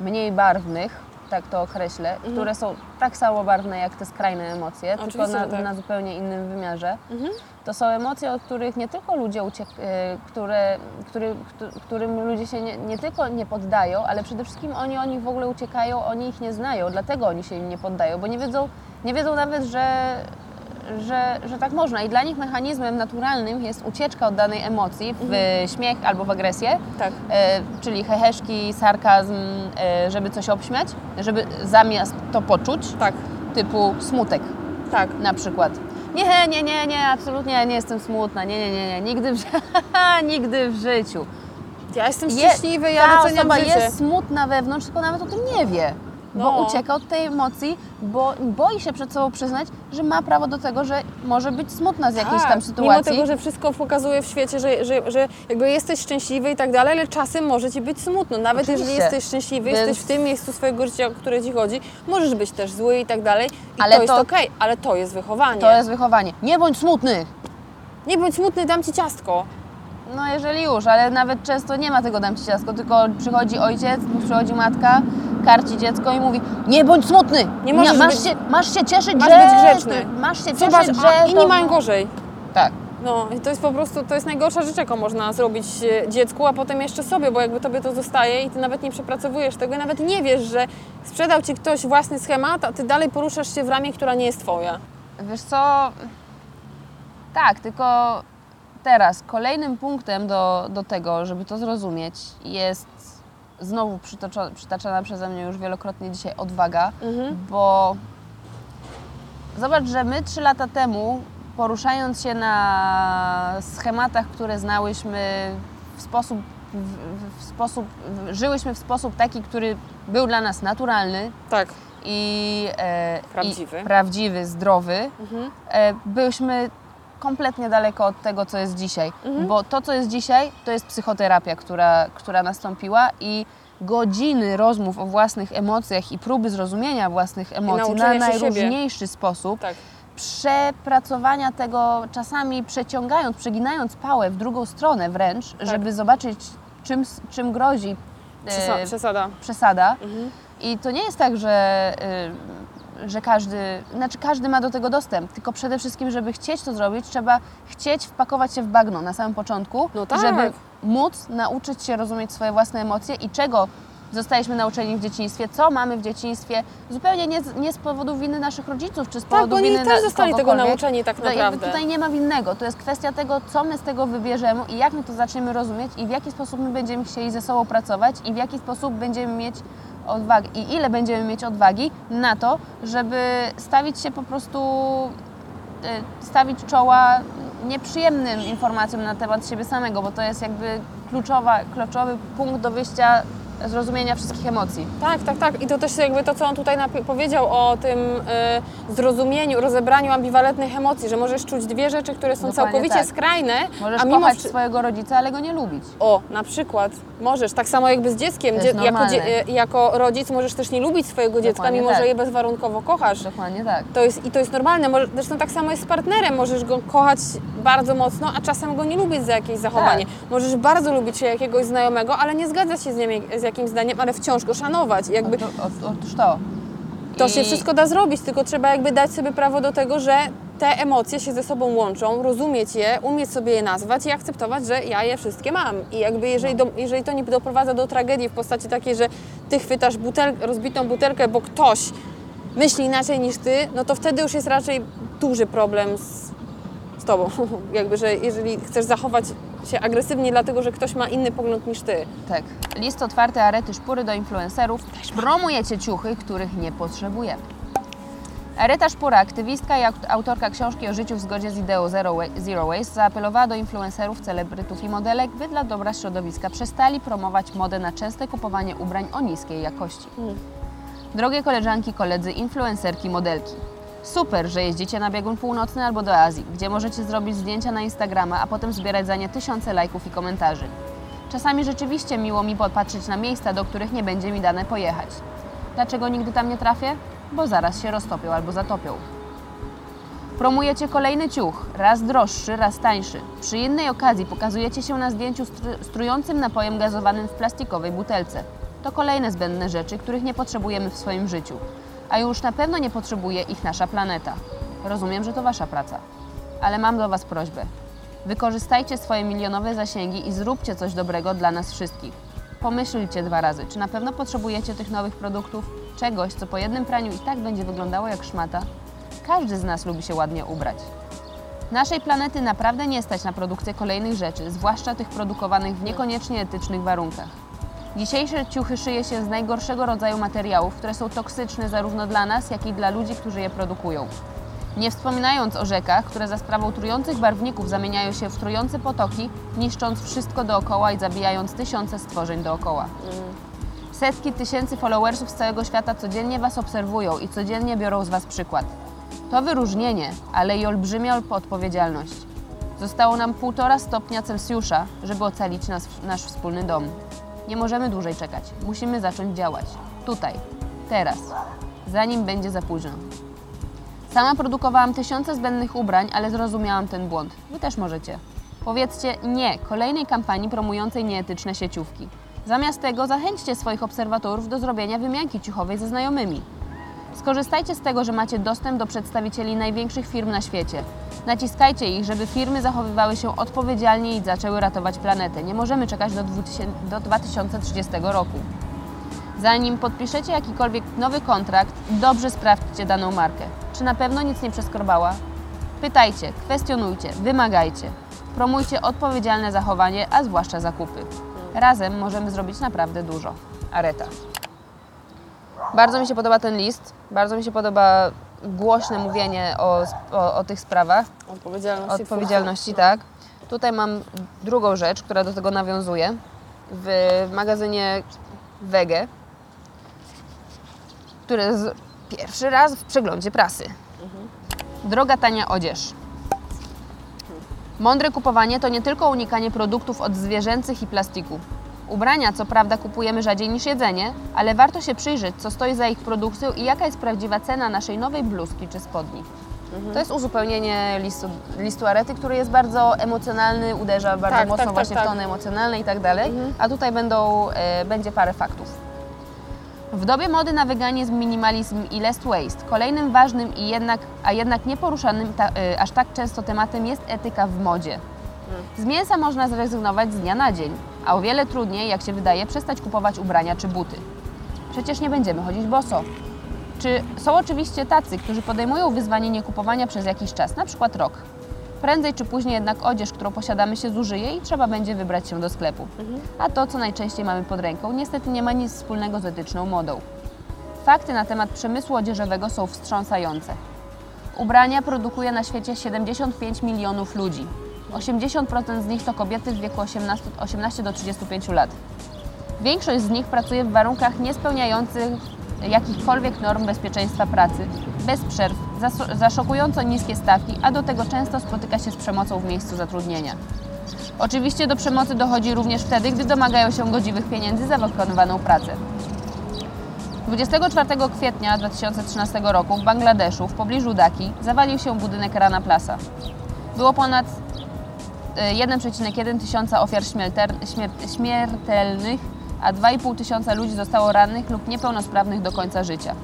mniej barwnych, tak to określę, które są tak samo barwne jak te skrajne emocje, tylko Oczywiście, na, że tak. na zupełnie innym wymiarze. Mhm. To są emocje, od których nie tylko ludzie uciek, y, które, który, któ- którym ludzie się nie, nie tylko nie poddają, ale przede wszystkim oni o nich w ogóle uciekają, oni ich nie znają, dlatego oni się im nie poddają, bo nie wiedzą, nie wiedzą nawet, że, że, że tak można. I dla nich mechanizmem naturalnym jest ucieczka od danej emocji w śmiech albo w agresję, Tak. e, czyli heheszki, sarkazm, e, żeby coś obśmiać, żeby zamiast to poczuć, Tak, typu smutek tak. na przykład. Nie, nie, nie, nie, absolutnie nie jestem smutna, nie, nie, nie, nie, nigdy w, nigdy w życiu. Ja jestem Je- szczęśliwy, ja Ta doceniam osoba życie. jest smutna wewnątrz, tylko nawet o tym nie wie. Bo No. ucieka od tej emocji, bo boi się przed sobą przyznać, że ma prawo do tego, że może być smutna z jakiejś Tak, tam sytuacji. Mimo tego, że wszystko pokazuje w świecie, że, że, że jakby jesteś szczęśliwy i tak dalej, ale czasem może ci być smutno. Nawet jeżeli Oczywiście. jesteś szczęśliwy, Więc- jesteś w tym miejscu swojego życia, o które ci chodzi, możesz być też zły i tak dalej. I Ale to jest to- okej, ale to jest wychowanie. To jest wychowanie. Nie bądź smutny! Nie bądź smutny, dam ci ciastko. No jeżeli już, ale nawet często nie ma tego dam ci ciastko, tylko przychodzi ojciec, przychodzi matka, karci dziecko i mówi nie bądź smutny! Nie możesz masz, być- się, masz się cieszyć, masz że... być grzeczny. Masz się Zobacz, cieszyć, a że... inni to- mają gorzej. Tak. No i to jest po prostu, to jest najgorsza rzecz, jaką można zrobić e, dziecku, a potem jeszcze sobie, bo jakby tobie to zostaje i ty nawet nie przepracowujesz tego i nawet nie wiesz, że sprzedał ci ktoś własny schemat, a ty dalej poruszasz się w ramię, która nie jest twoja. Wiesz co, tak, tylko teraz kolejnym punktem do, do tego, żeby to zrozumieć, jest znowu przytoczo- przytaczana przeze mnie już wielokrotnie dzisiaj odwaga, bo zobacz, że my trzy lata temu poruszając się na schematach, które znałyśmy w sposób, w, w- w sposób, w, żyłyśmy w sposób taki, który był dla nas naturalny Tak. i, e, Prawdziwy. i prawdziwy, zdrowy, Mhm. e, byliśmy kompletnie daleko od tego, co jest dzisiaj. Mhm. Bo to, co jest dzisiaj, to jest psychoterapia, która, która nastąpiła i godziny rozmów o własnych emocjach i próby zrozumienia własnych emocji na nauczenia się siebie. najróżniejszy sposób, Tak. przepracowania tego czasami przeciągając, przeginając pałę w drugą stronę wręcz, żeby zobaczyć, czym, czym grozi e, Przesa- przesada. przesada. Mhm. I to nie jest tak, że, y, że każdy, znaczy każdy ma do tego dostęp, tylko przede wszystkim, żeby chcieć to zrobić, trzeba chcieć wpakować się w bagno na samym początku, No tak. żeby móc nauczyć się rozumieć swoje własne emocje i czego zostaliśmy nauczeni w dzieciństwie, co mamy w dzieciństwie, zupełnie nie z, nie z powodu winy naszych rodziców, czy z Tak, powodu bo oni winy też na- zostali tego nauczeni tak naprawdę. Tutaj nie ma winnego, to jest kwestia tego, co my z tego wybierzemy i jak my to zaczniemy rozumieć i w jaki sposób my będziemy chcieli ze sobą pracować i w jaki sposób będziemy mieć odwagę i ile będziemy mieć odwagi na to, żeby stawić się po prostu, y, stawić czoła nieprzyjemnym informacjom na temat siebie samego, bo to jest jakby kluczowa, kluczowy punkt do wyjścia zrozumienia wszystkich emocji. Tak, tak, tak. I to też jakby to, co on tutaj powiedział o tym y, zrozumieniu, rozebraniu ambiwalentnych emocji, że możesz czuć dwie rzeczy, które są Dokładnie całkowicie tak. skrajne, Możesz a mimo kochać swojego rodzica, ale go nie lubić. O, na przykład możesz, tak samo jakby z dzieckiem. Dzie- jako, dzie- jako rodzic możesz też nie lubić swojego dziecka, Dokładnie mimo tak. że je bezwarunkowo kochasz. Dokładnie tak. To jest, I to jest normalne. Może, zresztą tak samo jest z partnerem. Możesz go kochać bardzo mocno, a czasem go nie lubić za jakieś zachowanie. Tak. Możesz bardzo lubić się jakiegoś znajomego, ale nie zgadzać się z nim z jakimś zdaniem, ale wciąż go szanować. Jakby Otóż to. to I- się wszystko da zrobić, tylko trzeba jakby dać sobie prawo do tego, że te emocje się ze sobą łączą, rozumieć je, umieć sobie je nazwać i akceptować, że ja je wszystkie mam. I jakby jeżeli, do, jeżeli to nie doprowadza do tragedii w postaci takiej, że ty chwytasz butel, rozbitą butelkę, bo ktoś myśli inaczej niż ty, no to wtedy już jest raczej duży problem z, z tobą. jakby, że jeżeli chcesz zachować się agresywnie dlatego, że ktoś ma inny pogląd niż ty. Tak. List otwarty Arety Szpury do influencerów. Promujecie ciuchy, których nie potrzebujemy. Areta Szpura, aktywistka i aut- autorka książki o życiu w zgodzie z ideą Zero, Wa- Zero Waste, zaapelowała do influencerów, celebrytów i modelek, by dla dobra środowiska przestali promować modę na częste kupowanie ubrań o niskiej jakości. Drogie koleżanki, koledzy, influencerki, modelki. Super, że jeździcie na biegun północny albo do Azji, gdzie możecie zrobić zdjęcia na Instagrama, a potem zbierać za nie tysiące lajków i komentarzy. Czasami rzeczywiście miło mi popatrzeć na miejsca, do których nie będzie mi dane pojechać. Dlaczego nigdy tam nie trafię? Bo zaraz się roztopią albo zatopią. Promujecie kolejny ciuch, raz droższy, raz tańszy. Przy innej okazji pokazujecie się na zdjęciu stru- strującym napojem gazowanym w plastikowej butelce. To kolejne zbędne rzeczy, których nie potrzebujemy w swoim życiu. A już na pewno nie potrzebuje ich nasza planeta. Rozumiem, że to Wasza praca. Ale mam do Was prośbę. Wykorzystajcie swoje milionowe zasięgi i zróbcie coś dobrego dla nas wszystkich. Pomyślcie dwa razy, czy na pewno potrzebujecie tych nowych produktów, czegoś, co po jednym praniu i tak będzie wyglądało jak szmata. Każdy z nas lubi się ładnie ubrać. Naszej planety naprawdę nie stać na produkcję kolejnych rzeczy, zwłaszcza tych produkowanych w niekoniecznie etycznych warunkach. Dzisiejsze ciuchy szyje się z najgorszego rodzaju materiałów, które są toksyczne zarówno dla nas, jak i dla ludzi, którzy je produkują. Nie wspominając o rzekach, które za sprawą trujących barwników zamieniają się w trujące potoki, niszcząc wszystko dookoła i zabijając tysiące stworzeń dookoła. Setki tysięcy followersów z całego świata codziennie Was obserwują i codziennie biorą z Was przykład. To wyróżnienie, ale i olbrzymia odpowiedzialność. Zostało nam półtora stopnia Celsjusza, żeby ocalić nas, nasz wspólny dom. Nie możemy dłużej czekać. Musimy zacząć działać. Tutaj, teraz, zanim będzie za późno. Sama produkowałam tysiące zbędnych ubrań, ale zrozumiałam ten błąd. Wy też możecie. Powiedzcie nie kolejnej kampanii promującej nieetyczne sieciówki. Zamiast tego zachęćcie swoich obserwatorów do zrobienia wymianki ciuchowej ze znajomymi. Skorzystajcie z tego, że macie dostęp do przedstawicieli największych firm na świecie. Naciskajcie ich, żeby firmy zachowywały się odpowiedzialnie i zaczęły ratować planetę. Nie możemy czekać do 2000 do 2030 roku. Zanim podpiszecie jakikolwiek nowy kontrakt, dobrze sprawdźcie daną markę. Czy na pewno nic nie przeskorbała? Pytajcie, kwestionujcie, wymagajcie. Promujcie odpowiedzialne zachowanie, a zwłaszcza zakupy. Razem możemy zrobić naprawdę dużo. Areta. Bardzo mi się podoba ten list, bardzo mi się podoba głośne mówienie o, o, o tych sprawach, Odpowiedzialności. odpowiedzialności, tak. Tutaj mam drugą rzecz, która do tego nawiązuje. W magazynie Wege, który jest pierwszy raz w przeglądzie prasy. Droga, tania odzież. Mądre kupowanie to nie tylko unikanie produktów od zwierzęcych i plastiku. Ubrania, co prawda, kupujemy rzadziej niż jedzenie, ale warto się przyjrzeć, co stoi za ich produkcją i jaka jest prawdziwa cena naszej nowej bluzki czy spodni. To jest uzupełnienie listu, listu Arety, który jest bardzo emocjonalny, uderza bardzo Tak, mocno tak, tak, właśnie tak. w tony emocjonalne i tak dalej, a tutaj będą, e, będzie parę faktów. W dobie mody na weganizm, minimalizm i less waste, kolejnym ważnym i jednak, a jednak nieporuszanym ta, y, aż tak często tematem jest etyka w modzie. Z mięsa można zrezygnować z dnia na dzień, a o wiele trudniej, jak się wydaje, przestać kupować ubrania czy buty. Przecież nie będziemy chodzić boso. Czy są oczywiście tacy, którzy podejmują wyzwanie niekupowania przez jakiś czas, na przykład rok. Prędzej czy później jednak odzież, którą posiadamy się zużyje i trzeba będzie wybrać się do sklepu. A to, co najczęściej mamy pod ręką, niestety nie ma nic wspólnego z etyczną modą. Fakty na temat przemysłu odzieżowego są wstrząsające. Ubrania produkuje na świecie 75 milionów ludzi. 80% z nich to kobiety w wieku 18, 18 do 35 lat. Większość z nich pracuje w warunkach niespełniających jakichkolwiek norm bezpieczeństwa pracy, bez przerw, za, szokująco niskie stawki, a do tego często spotyka się z przemocą w miejscu zatrudnienia. Oczywiście do przemocy dochodzi również wtedy, gdy domagają się godziwych pieniędzy za wykonywaną pracę. 24 kwietnia 2013 roku w Bangladeszu, w pobliżu Daki, zawalił się budynek Rana Plaza. Było ponad 1,1 tysiąca ofiar śmiertelnych, a 2,5 tysiąca ludzi zostało rannych lub niepełnosprawnych do końca życia.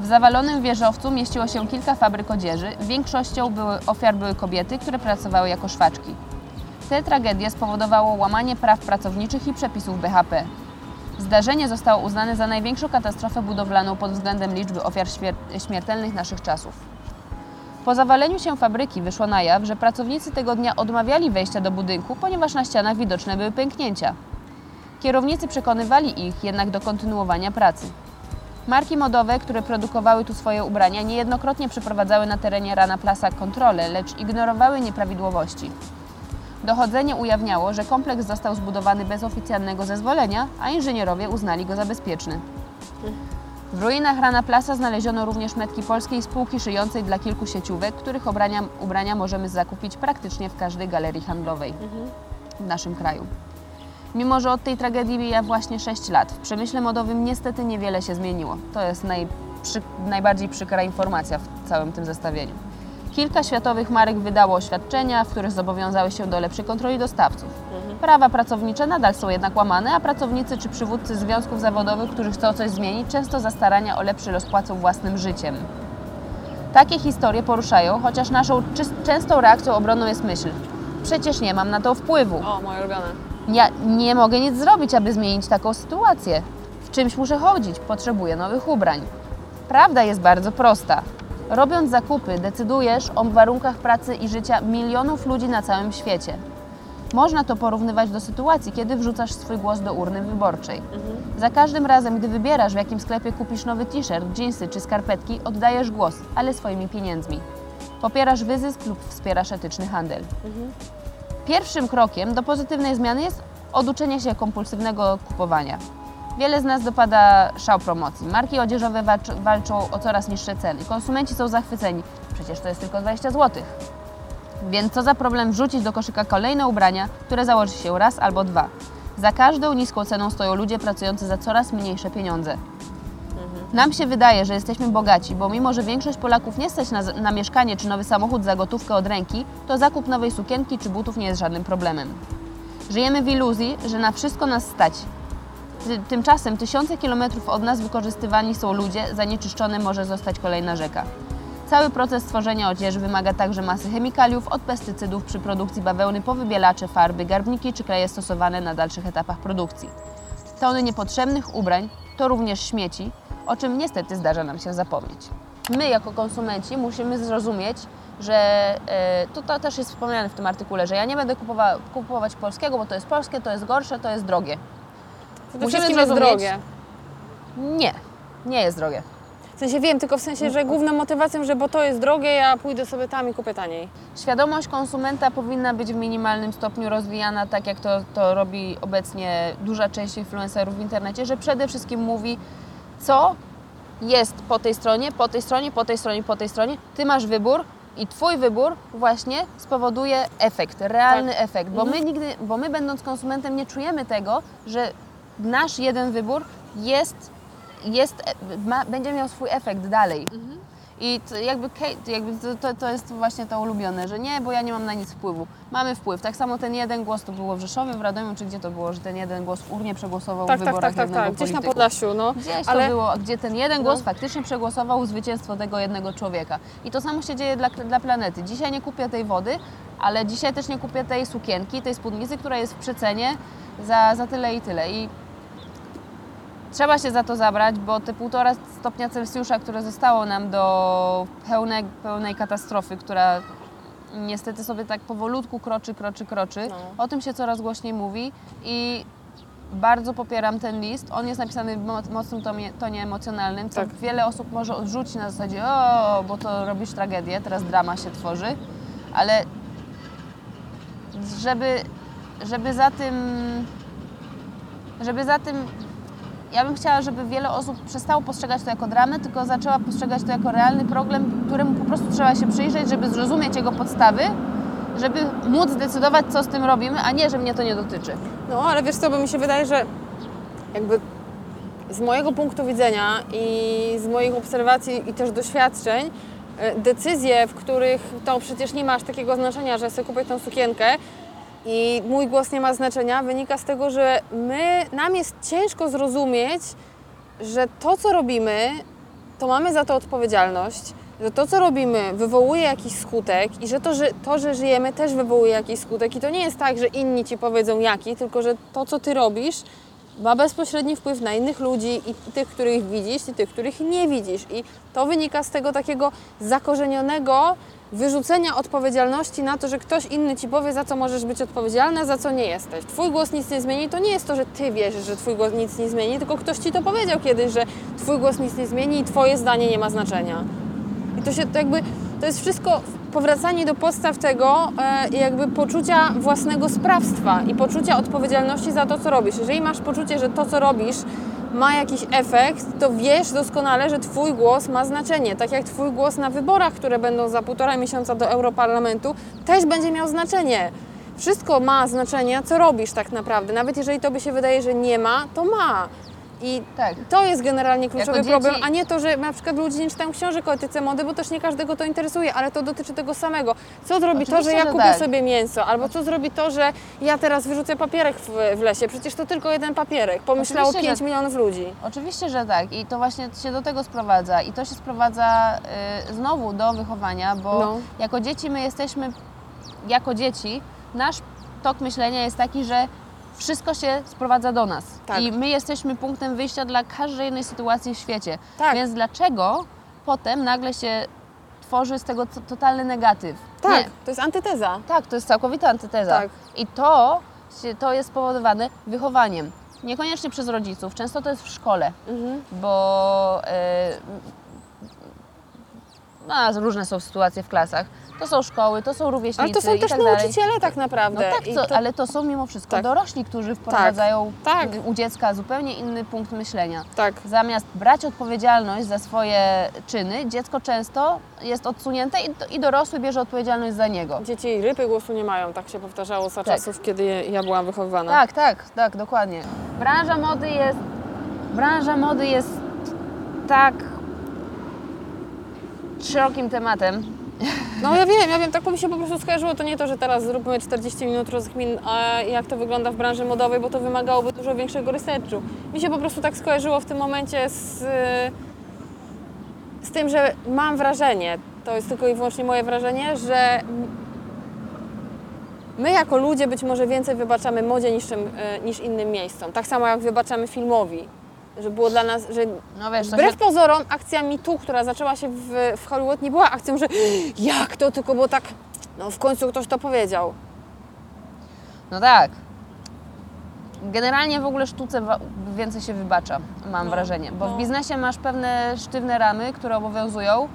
W zawalonym wieżowcu mieściło się kilka fabryk odzieży. Większością były, ofiar były kobiety, które pracowały jako szwaczki. Te tragedie spowodowało łamanie praw pracowniczych i przepisów BHP. Zdarzenie zostało uznane za największą katastrofę budowlaną pod względem liczby ofiar śmier- śmiertelnych naszych czasów. Po zawaleniu się fabryki wyszło na jaw, że pracownicy tego dnia odmawiali wejścia do budynku, ponieważ na ścianach widoczne były pęknięcia. Kierownicy przekonywali ich jednak do kontynuowania pracy. Marki modowe, które produkowały tu swoje ubrania, niejednokrotnie przeprowadzały na terenie Rana Plaza kontrolę, lecz ignorowały nieprawidłowości. Dochodzenie ujawniało, że kompleks został zbudowany bez oficjalnego zezwolenia, a inżynierowie uznali go za bezpieczny. W ruinach Rana Plaza znaleziono również metki polskiej spółki szyjącej dla kilku sieciówek, których ubrania, ubrania możemy zakupić praktycznie w każdej galerii handlowej w naszym kraju. Mimo, że od tej tragedii mija właśnie 6 lat, w przemyśle modowym niestety niewiele się zmieniło. To jest najbardziej przykra informacja w całym tym zestawieniu. Kilka światowych marek wydało oświadczenia, w których zobowiązały się do lepszej kontroli dostawców. Prawa pracownicze nadal są jednak łamane, a pracownicy czy przywódcy związków zawodowych, którzy chcą coś zmienić, często za starania o lepszy los płacą własnym życiem. Takie historie poruszają, chociaż naszą częstą reakcją obronną jest myśl. Przecież nie mam na to wpływu. O, moje ulubione. Ja nie mogę nic zrobić, aby zmienić taką sytuację. W czymś muszę chodzić, potrzebuję nowych ubrań. Prawda jest bardzo prosta. Robiąc zakupy, decydujesz o warunkach pracy i życia milionów ludzi na całym świecie. Można to porównywać do sytuacji, kiedy wrzucasz swój głos do urny wyborczej. Za każdym razem, gdy wybierasz, w jakim sklepie kupisz nowy t-shirt, dżinsy czy skarpetki, oddajesz głos, ale swoimi pieniędzmi. Popierasz wyzysk lub wspierasz etyczny handel. Pierwszym krokiem do pozytywnej zmiany jest oduczenie się kompulsywnego kupowania. Wiele z nas dopada szał promocji. Marki odzieżowe walcz, walczą o coraz niższe ceny. Konsumenci są zachwyceni. Przecież to jest tylko 20 zł. Więc co za problem wrzucić do koszyka kolejne ubrania, które założy się raz albo dwa. Za każdą niską ceną stoją ludzie pracujący za coraz mniejsze pieniądze. Nam się wydaje, że jesteśmy bogaci, bo mimo, że większość Polaków nie stać na, na mieszkanie czy nowy samochód za gotówkę od ręki, to zakup nowej sukienki czy butów nie jest żadnym problemem. Żyjemy w iluzji, że na wszystko nas stać. Ty- Tymczasem tysiące kilometrów od nas wykorzystywani są ludzie, zanieczyszczone może zostać kolejna rzeka. Cały proces tworzenia odzieży wymaga także masy chemikaliów, od pestycydów przy produkcji bawełny po wybielacze, farby, garbniki czy kleje stosowane na dalszych etapach produkcji. Tony niepotrzebnych ubrań to również śmieci, o czym niestety zdarza nam się zapomnieć. My jako konsumenci musimy zrozumieć, że e, to, to też jest wspomniane w tym artykule, że ja nie będę kupowa- kupować polskiego, bo to jest polskie, to jest gorsze, to jest drogie. Musimy wszystkim jest drogie. Nie, nie jest drogie. W sensie wiem, tylko w sensie, że główną motywacją, że bo to jest drogie, ja pójdę sobie tam i kupię taniej. Świadomość konsumenta powinna być w minimalnym stopniu rozwijana, tak jak to, to robi obecnie duża część influencerów w internecie, że przede wszystkim mówi, co jest po tej stronie, po tej stronie, po tej stronie, po tej stronie. Ty masz wybór i Twój wybór właśnie spowoduje efekt, realny Tak. efekt, bo my nigdy, bo my będąc konsumentem nie czujemy tego, że nasz jeden wybór jest, jest ma, będzie miał swój efekt dalej. I to jakby, jakby to, to, jest właśnie to ulubione, że nie, bo ja nie mam na nic wpływu. Mamy wpływ. Tak samo ten jeden głos to było w Rzeszowie, w Radomiu, czy gdzie to było, że ten jeden głos w urnie przegłosował Tak, w tak, wyborach tak, tak, jednego tak. Gdzieś na. Podlasiu, no. Gdzieś Ale to było, gdzie ten jeden głos No. faktycznie przegłosował zwycięstwo tego jednego człowieka. I to samo się dzieje dla, dla planety. Dzisiaj nie kupię tej wody, ale dzisiaj też nie kupię tej sukienki, tej spódnicy, która jest w przecenie za, za tyle i tyle. I trzeba się za to zabrać, bo te półtora stopnia Celsjusza, które zostało nam do pełnej, pełnej katastrofy, która niestety sobie tak powolutku kroczy, kroczy, kroczy, No. o tym się coraz głośniej mówi i bardzo popieram ten list. On jest napisany w mo- mocnym tonie, tonie emocjonalnym, co Tak. wiele osób może odrzucić na zasadzie o, bo to robisz tragedię, teraz drama się tworzy, ale żeby, żeby za tym żeby za tym ja bym chciała, żeby wiele osób przestało postrzegać to jako dramę, tylko zaczęła postrzegać to jako realny problem, któremu po prostu trzeba się przyjrzeć, żeby zrozumieć jego podstawy, żeby móc zdecydować, co z tym robimy, a nie, że mnie to nie dotyczy. No, ale wiesz co, bo mi się wydaje, że jakby z mojego punktu widzenia i z moich obserwacji i też doświadczeń, e, decyzje, w których to przecież nie ma aż takiego znaczenia, że sobie kupię tą sukienkę i mój głos nie ma znaczenia, wynika z tego, że my, nam jest ciężko zrozumieć, że to, co robimy, to mamy za to odpowiedzialność, że to, co robimy, wywołuje jakiś skutek i że to, że to, że żyjemy, też wywołuje jakiś skutek. I to nie jest tak, że inni ci powiedzą jaki, tylko że to, co ty robisz, ma bezpośredni wpływ na innych ludzi i tych, których widzisz, i tych, których nie widzisz. I to wynika z tego takiego zakorzenionego wyrzucenia odpowiedzialności na to, że ktoś inny ci powie, za co możesz być odpowiedzialny, a za co nie jesteś. Twój głos nic nie zmieni, to nie jest to, że ty wierzysz, że twój głos nic nie zmieni, tylko ktoś ci to powiedział kiedyś, że twój głos nic nie zmieni i twoje zdanie nie ma znaczenia. I to się to jakby, to jest wszystko powracanie do podstaw tego e, jakby poczucia własnego sprawstwa i poczucia odpowiedzialności za to, co robisz. Jeżeli masz poczucie, że to, co robisz ma jakiś efekt, to wiesz doskonale, że Twój głos ma znaczenie. Tak jak Twój głos na wyborach, które będą za półtora miesiąca do Europarlamentu, też będzie miał znaczenie. Wszystko ma znaczenie, co robisz tak naprawdę. Nawet jeżeli Tobie się wydaje, że nie ma, to ma. I Tak. to jest generalnie kluczowy problem, a nie to, że na przykład ludzie nie czytają książek o etyce mody, bo też nie każdego to interesuje, ale to dotyczy tego samego. Co zrobi to, że Oczywiście, ja że kupię tak. sobie mięso, albo co zrobi to, że ja teraz wyrzucę papierek w, w lesie? Przecież to tylko jeden papierek. Pomyślało Oczywiście, 5 że- milionów ludzi. Oczywiście, że tak. I to właśnie się do tego sprowadza. I to się sprowadza y, znowu do wychowania, bo No. jako dzieci my jesteśmy, jako dzieci, nasz tok myślenia jest taki, że wszystko się sprowadza do nas. Tak. I my jesteśmy punktem wyjścia dla każdej innej sytuacji w świecie. Tak. Więc dlaczego potem nagle się tworzy z tego totalny negatyw? Tak, Nie, to jest antyteza. tak, to jest całkowita antyteza. Tak. I to, to jest spowodowane wychowaniem. Niekoniecznie przez rodziców, często to jest w szkole, Mhm. bo e, no, różne są sytuacje w klasach. To są szkoły, to są rówieśnicy Ale to są i też tak dalej. nauczyciele tak No naprawdę. tak, I to, to- ale to są mimo wszystko Tak. dorośli, którzy wprowadzają tak. u dziecka zupełnie inny punkt myślenia. Tak. Zamiast brać odpowiedzialność za swoje czyny, dziecko często jest odsunięte i, i dorosły bierze odpowiedzialność za niego. Dzieci rypy głosu nie mają, tak się powtarzało za Tak. czasów, kiedy ja byłam wychowywana. Tak, tak, tak, dokładnie. Branża mody jest. Branża mody jest tak szerokim tematem. No ja wiem, ja wiem, tak mi się po prostu skojarzyło. To nie to, że teraz zróbmy 40 minut rozkmin, a jak to wygląda w branży modowej, bo to wymagałoby dużo większego researchu. Mi się po prostu tak skojarzyło w tym momencie z, z tym, że mam wrażenie, to jest tylko i wyłącznie moje wrażenie, że my jako ludzie być może więcej wybaczamy modzie niż, e, niż innym miejscom. Tak samo jak wybaczamy filmowi. Że było dla nas, że No wiesz, to się, Wbrew pozorom, akcja MeToo, która zaczęła się w, w Hollywood, nie była akcją, że jak to, tylko bo tak, no w końcu ktoś to powiedział. no tak. Generalnie w ogóle sztuce więcej się wybacza, mam wrażenie, bo no. w biznesie masz pewne sztywne ramy, które obowiązują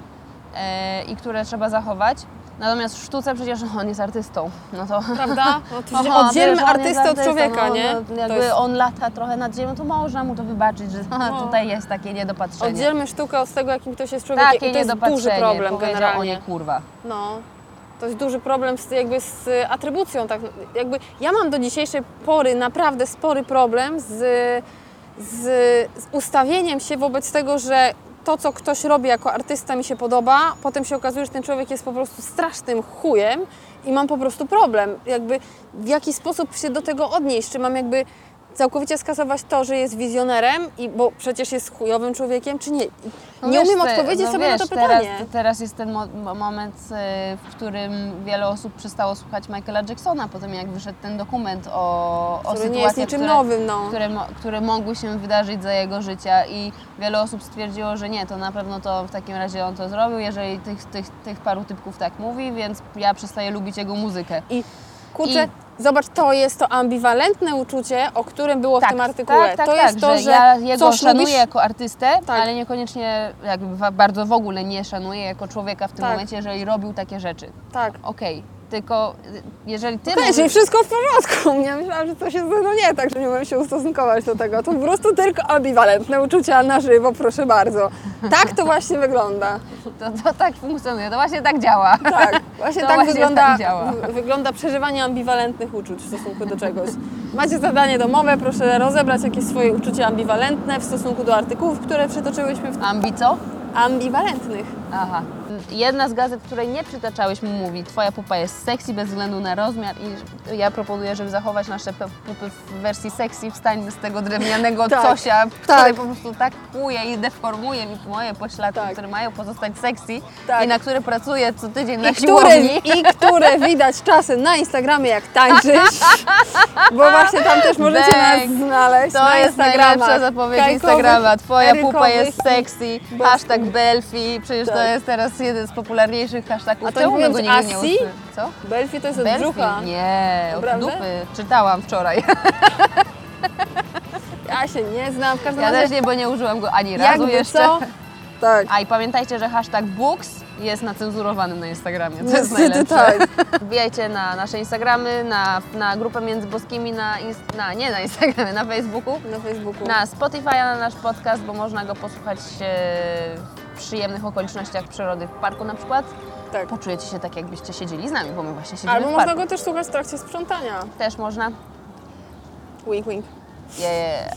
e, i które trzeba zachować. Natomiast w sztuce przecież on jest artystą. No to Prawda? No to Aha, oddzielmy wiesz, artystę od człowieka, no, nie? No, jakby jest- on lata trochę nad ziemią, to można mu to wybaczyć, że No. tutaj jest takie niedopatrzenie. Oddzielmy sztukę od tego, jakim ktoś jest człowiekiem. takie I to jest duży problem generalnie. o nie kurwa. No. To jest duży problem z, jakby z atrybucją. Tak, jakby ja mam do dzisiejszej pory naprawdę spory problem z, z, z ustawieniem się wobec tego, że to, co ktoś robi jako artysta mi się podoba, potem się okazuje, że ten człowiek jest po prostu strasznym chujem i mam po prostu problem. Jakby w jaki sposób się do tego odnieść? Czy mam jakby całkowicie skasować to, że jest wizjonerem, i, bo przecież jest chujowym człowiekiem, czy nie? No nie wiesz, umiem odpowiedzieć no sobie wiesz, na to teraz, pytanie. Teraz jest ten mo- mo- moment, y, w którym wiele osób przestało słuchać Michaela Jacksona po tym, jak wyszedł ten dokument o, o Który nie jest sytuacjach, niczym które, nowym, no. które, które mogły się wydarzyć za jego życia i wiele osób stwierdziło, że nie, to na pewno to w takim razie on to zrobił, jeżeli tych, tych, tych paru typków tak mówi, więc ja przestaję lubić jego muzykę. I kurczę, zobacz, to jest to ambiwalentne uczucie, o którym było w tym artykule. Tak, tak, to tak, jest to, że, że ja jego coś szanuję lubisz, jako artystę, Tak. ale niekoniecznie jakby bardzo w ogóle nie szanuję jako człowieka w tym Tak. momencie, jeżeli robił takie rzeczy. Tak. Okej, tylko y, jeżeli ty Okej, mówisz- czyli wszystko w porządku. Ja myślałam, że coś jest no nie tak, że nie umiem się ustosunkować do tego. To po prostu tylko ambiwalentne uczucia na żywo, proszę bardzo. Tak to właśnie wygląda. to, to tak funkcjonuje, to właśnie tak działa. Tak, właśnie To tak właśnie wygląda, tak działa. wygląda przeżywanie ambiwalentnych uczuć w stosunku do czegoś. Macie zadanie domowe, proszę rozebrać jakieś swoje uczucia ambiwalentne w stosunku do artykułów, które przytoczyłyśmy w Ambi co? ambiwalentnych. Aha. Jedna z gazet, której nie przytaczałyśmy, mówi Twoja pupa jest sexy bez względu na rozmiar i ja proponuję, żeby zachować nasze pupy w wersji sexy, wstań z tego drewnianego Tak, cosia, tak. który po prostu tak kuje i deformuje mi moje pośladki, Tak. które mają pozostać sexy Tak. i na które pracuję co tydzień na I które, siłowni. I które widać czasem na Instagramie, jak tańczysz, bo właśnie tam też możecie nas znaleźć To na jest najlepsza zapowiedź Instagrama. Twoja pupa jest sexy. Hashtag Belfi. Przecież to Tak. jest teraz jeden z popularniejszych hashtagów. A to Czemu nie my go nigdy nie Asi? Co? Belfi to jest od Belfi? brzucha. Nie, od Naprawdę? dupy. Czytałam wczoraj. Ja się nie znam, w każdym Ja razie też nie, bo nie użyłam go ani razu jakby jeszcze. co. Tak. A i pamiętajcie, że hashtag books jest nacenzurowanym na Instagramie. To jest Niestety najlepsze. tak. Wbijajcie na nasze Instagramy, na, na grupę Między Boskimi, na, na, nie na Instagramie, na Facebooku. Na Facebooku. na Spotify na nasz podcast, bo można go posłuchać e, przyjemnych okolicznościach przyrody w parku na przykład. Tak. Poczujecie się tak, jakbyście siedzieli z nami, bo my właśnie siedzimy Albo w można parku. go też słuchać w trakcie sprzątania. Też można. Wink, wink. Yeah.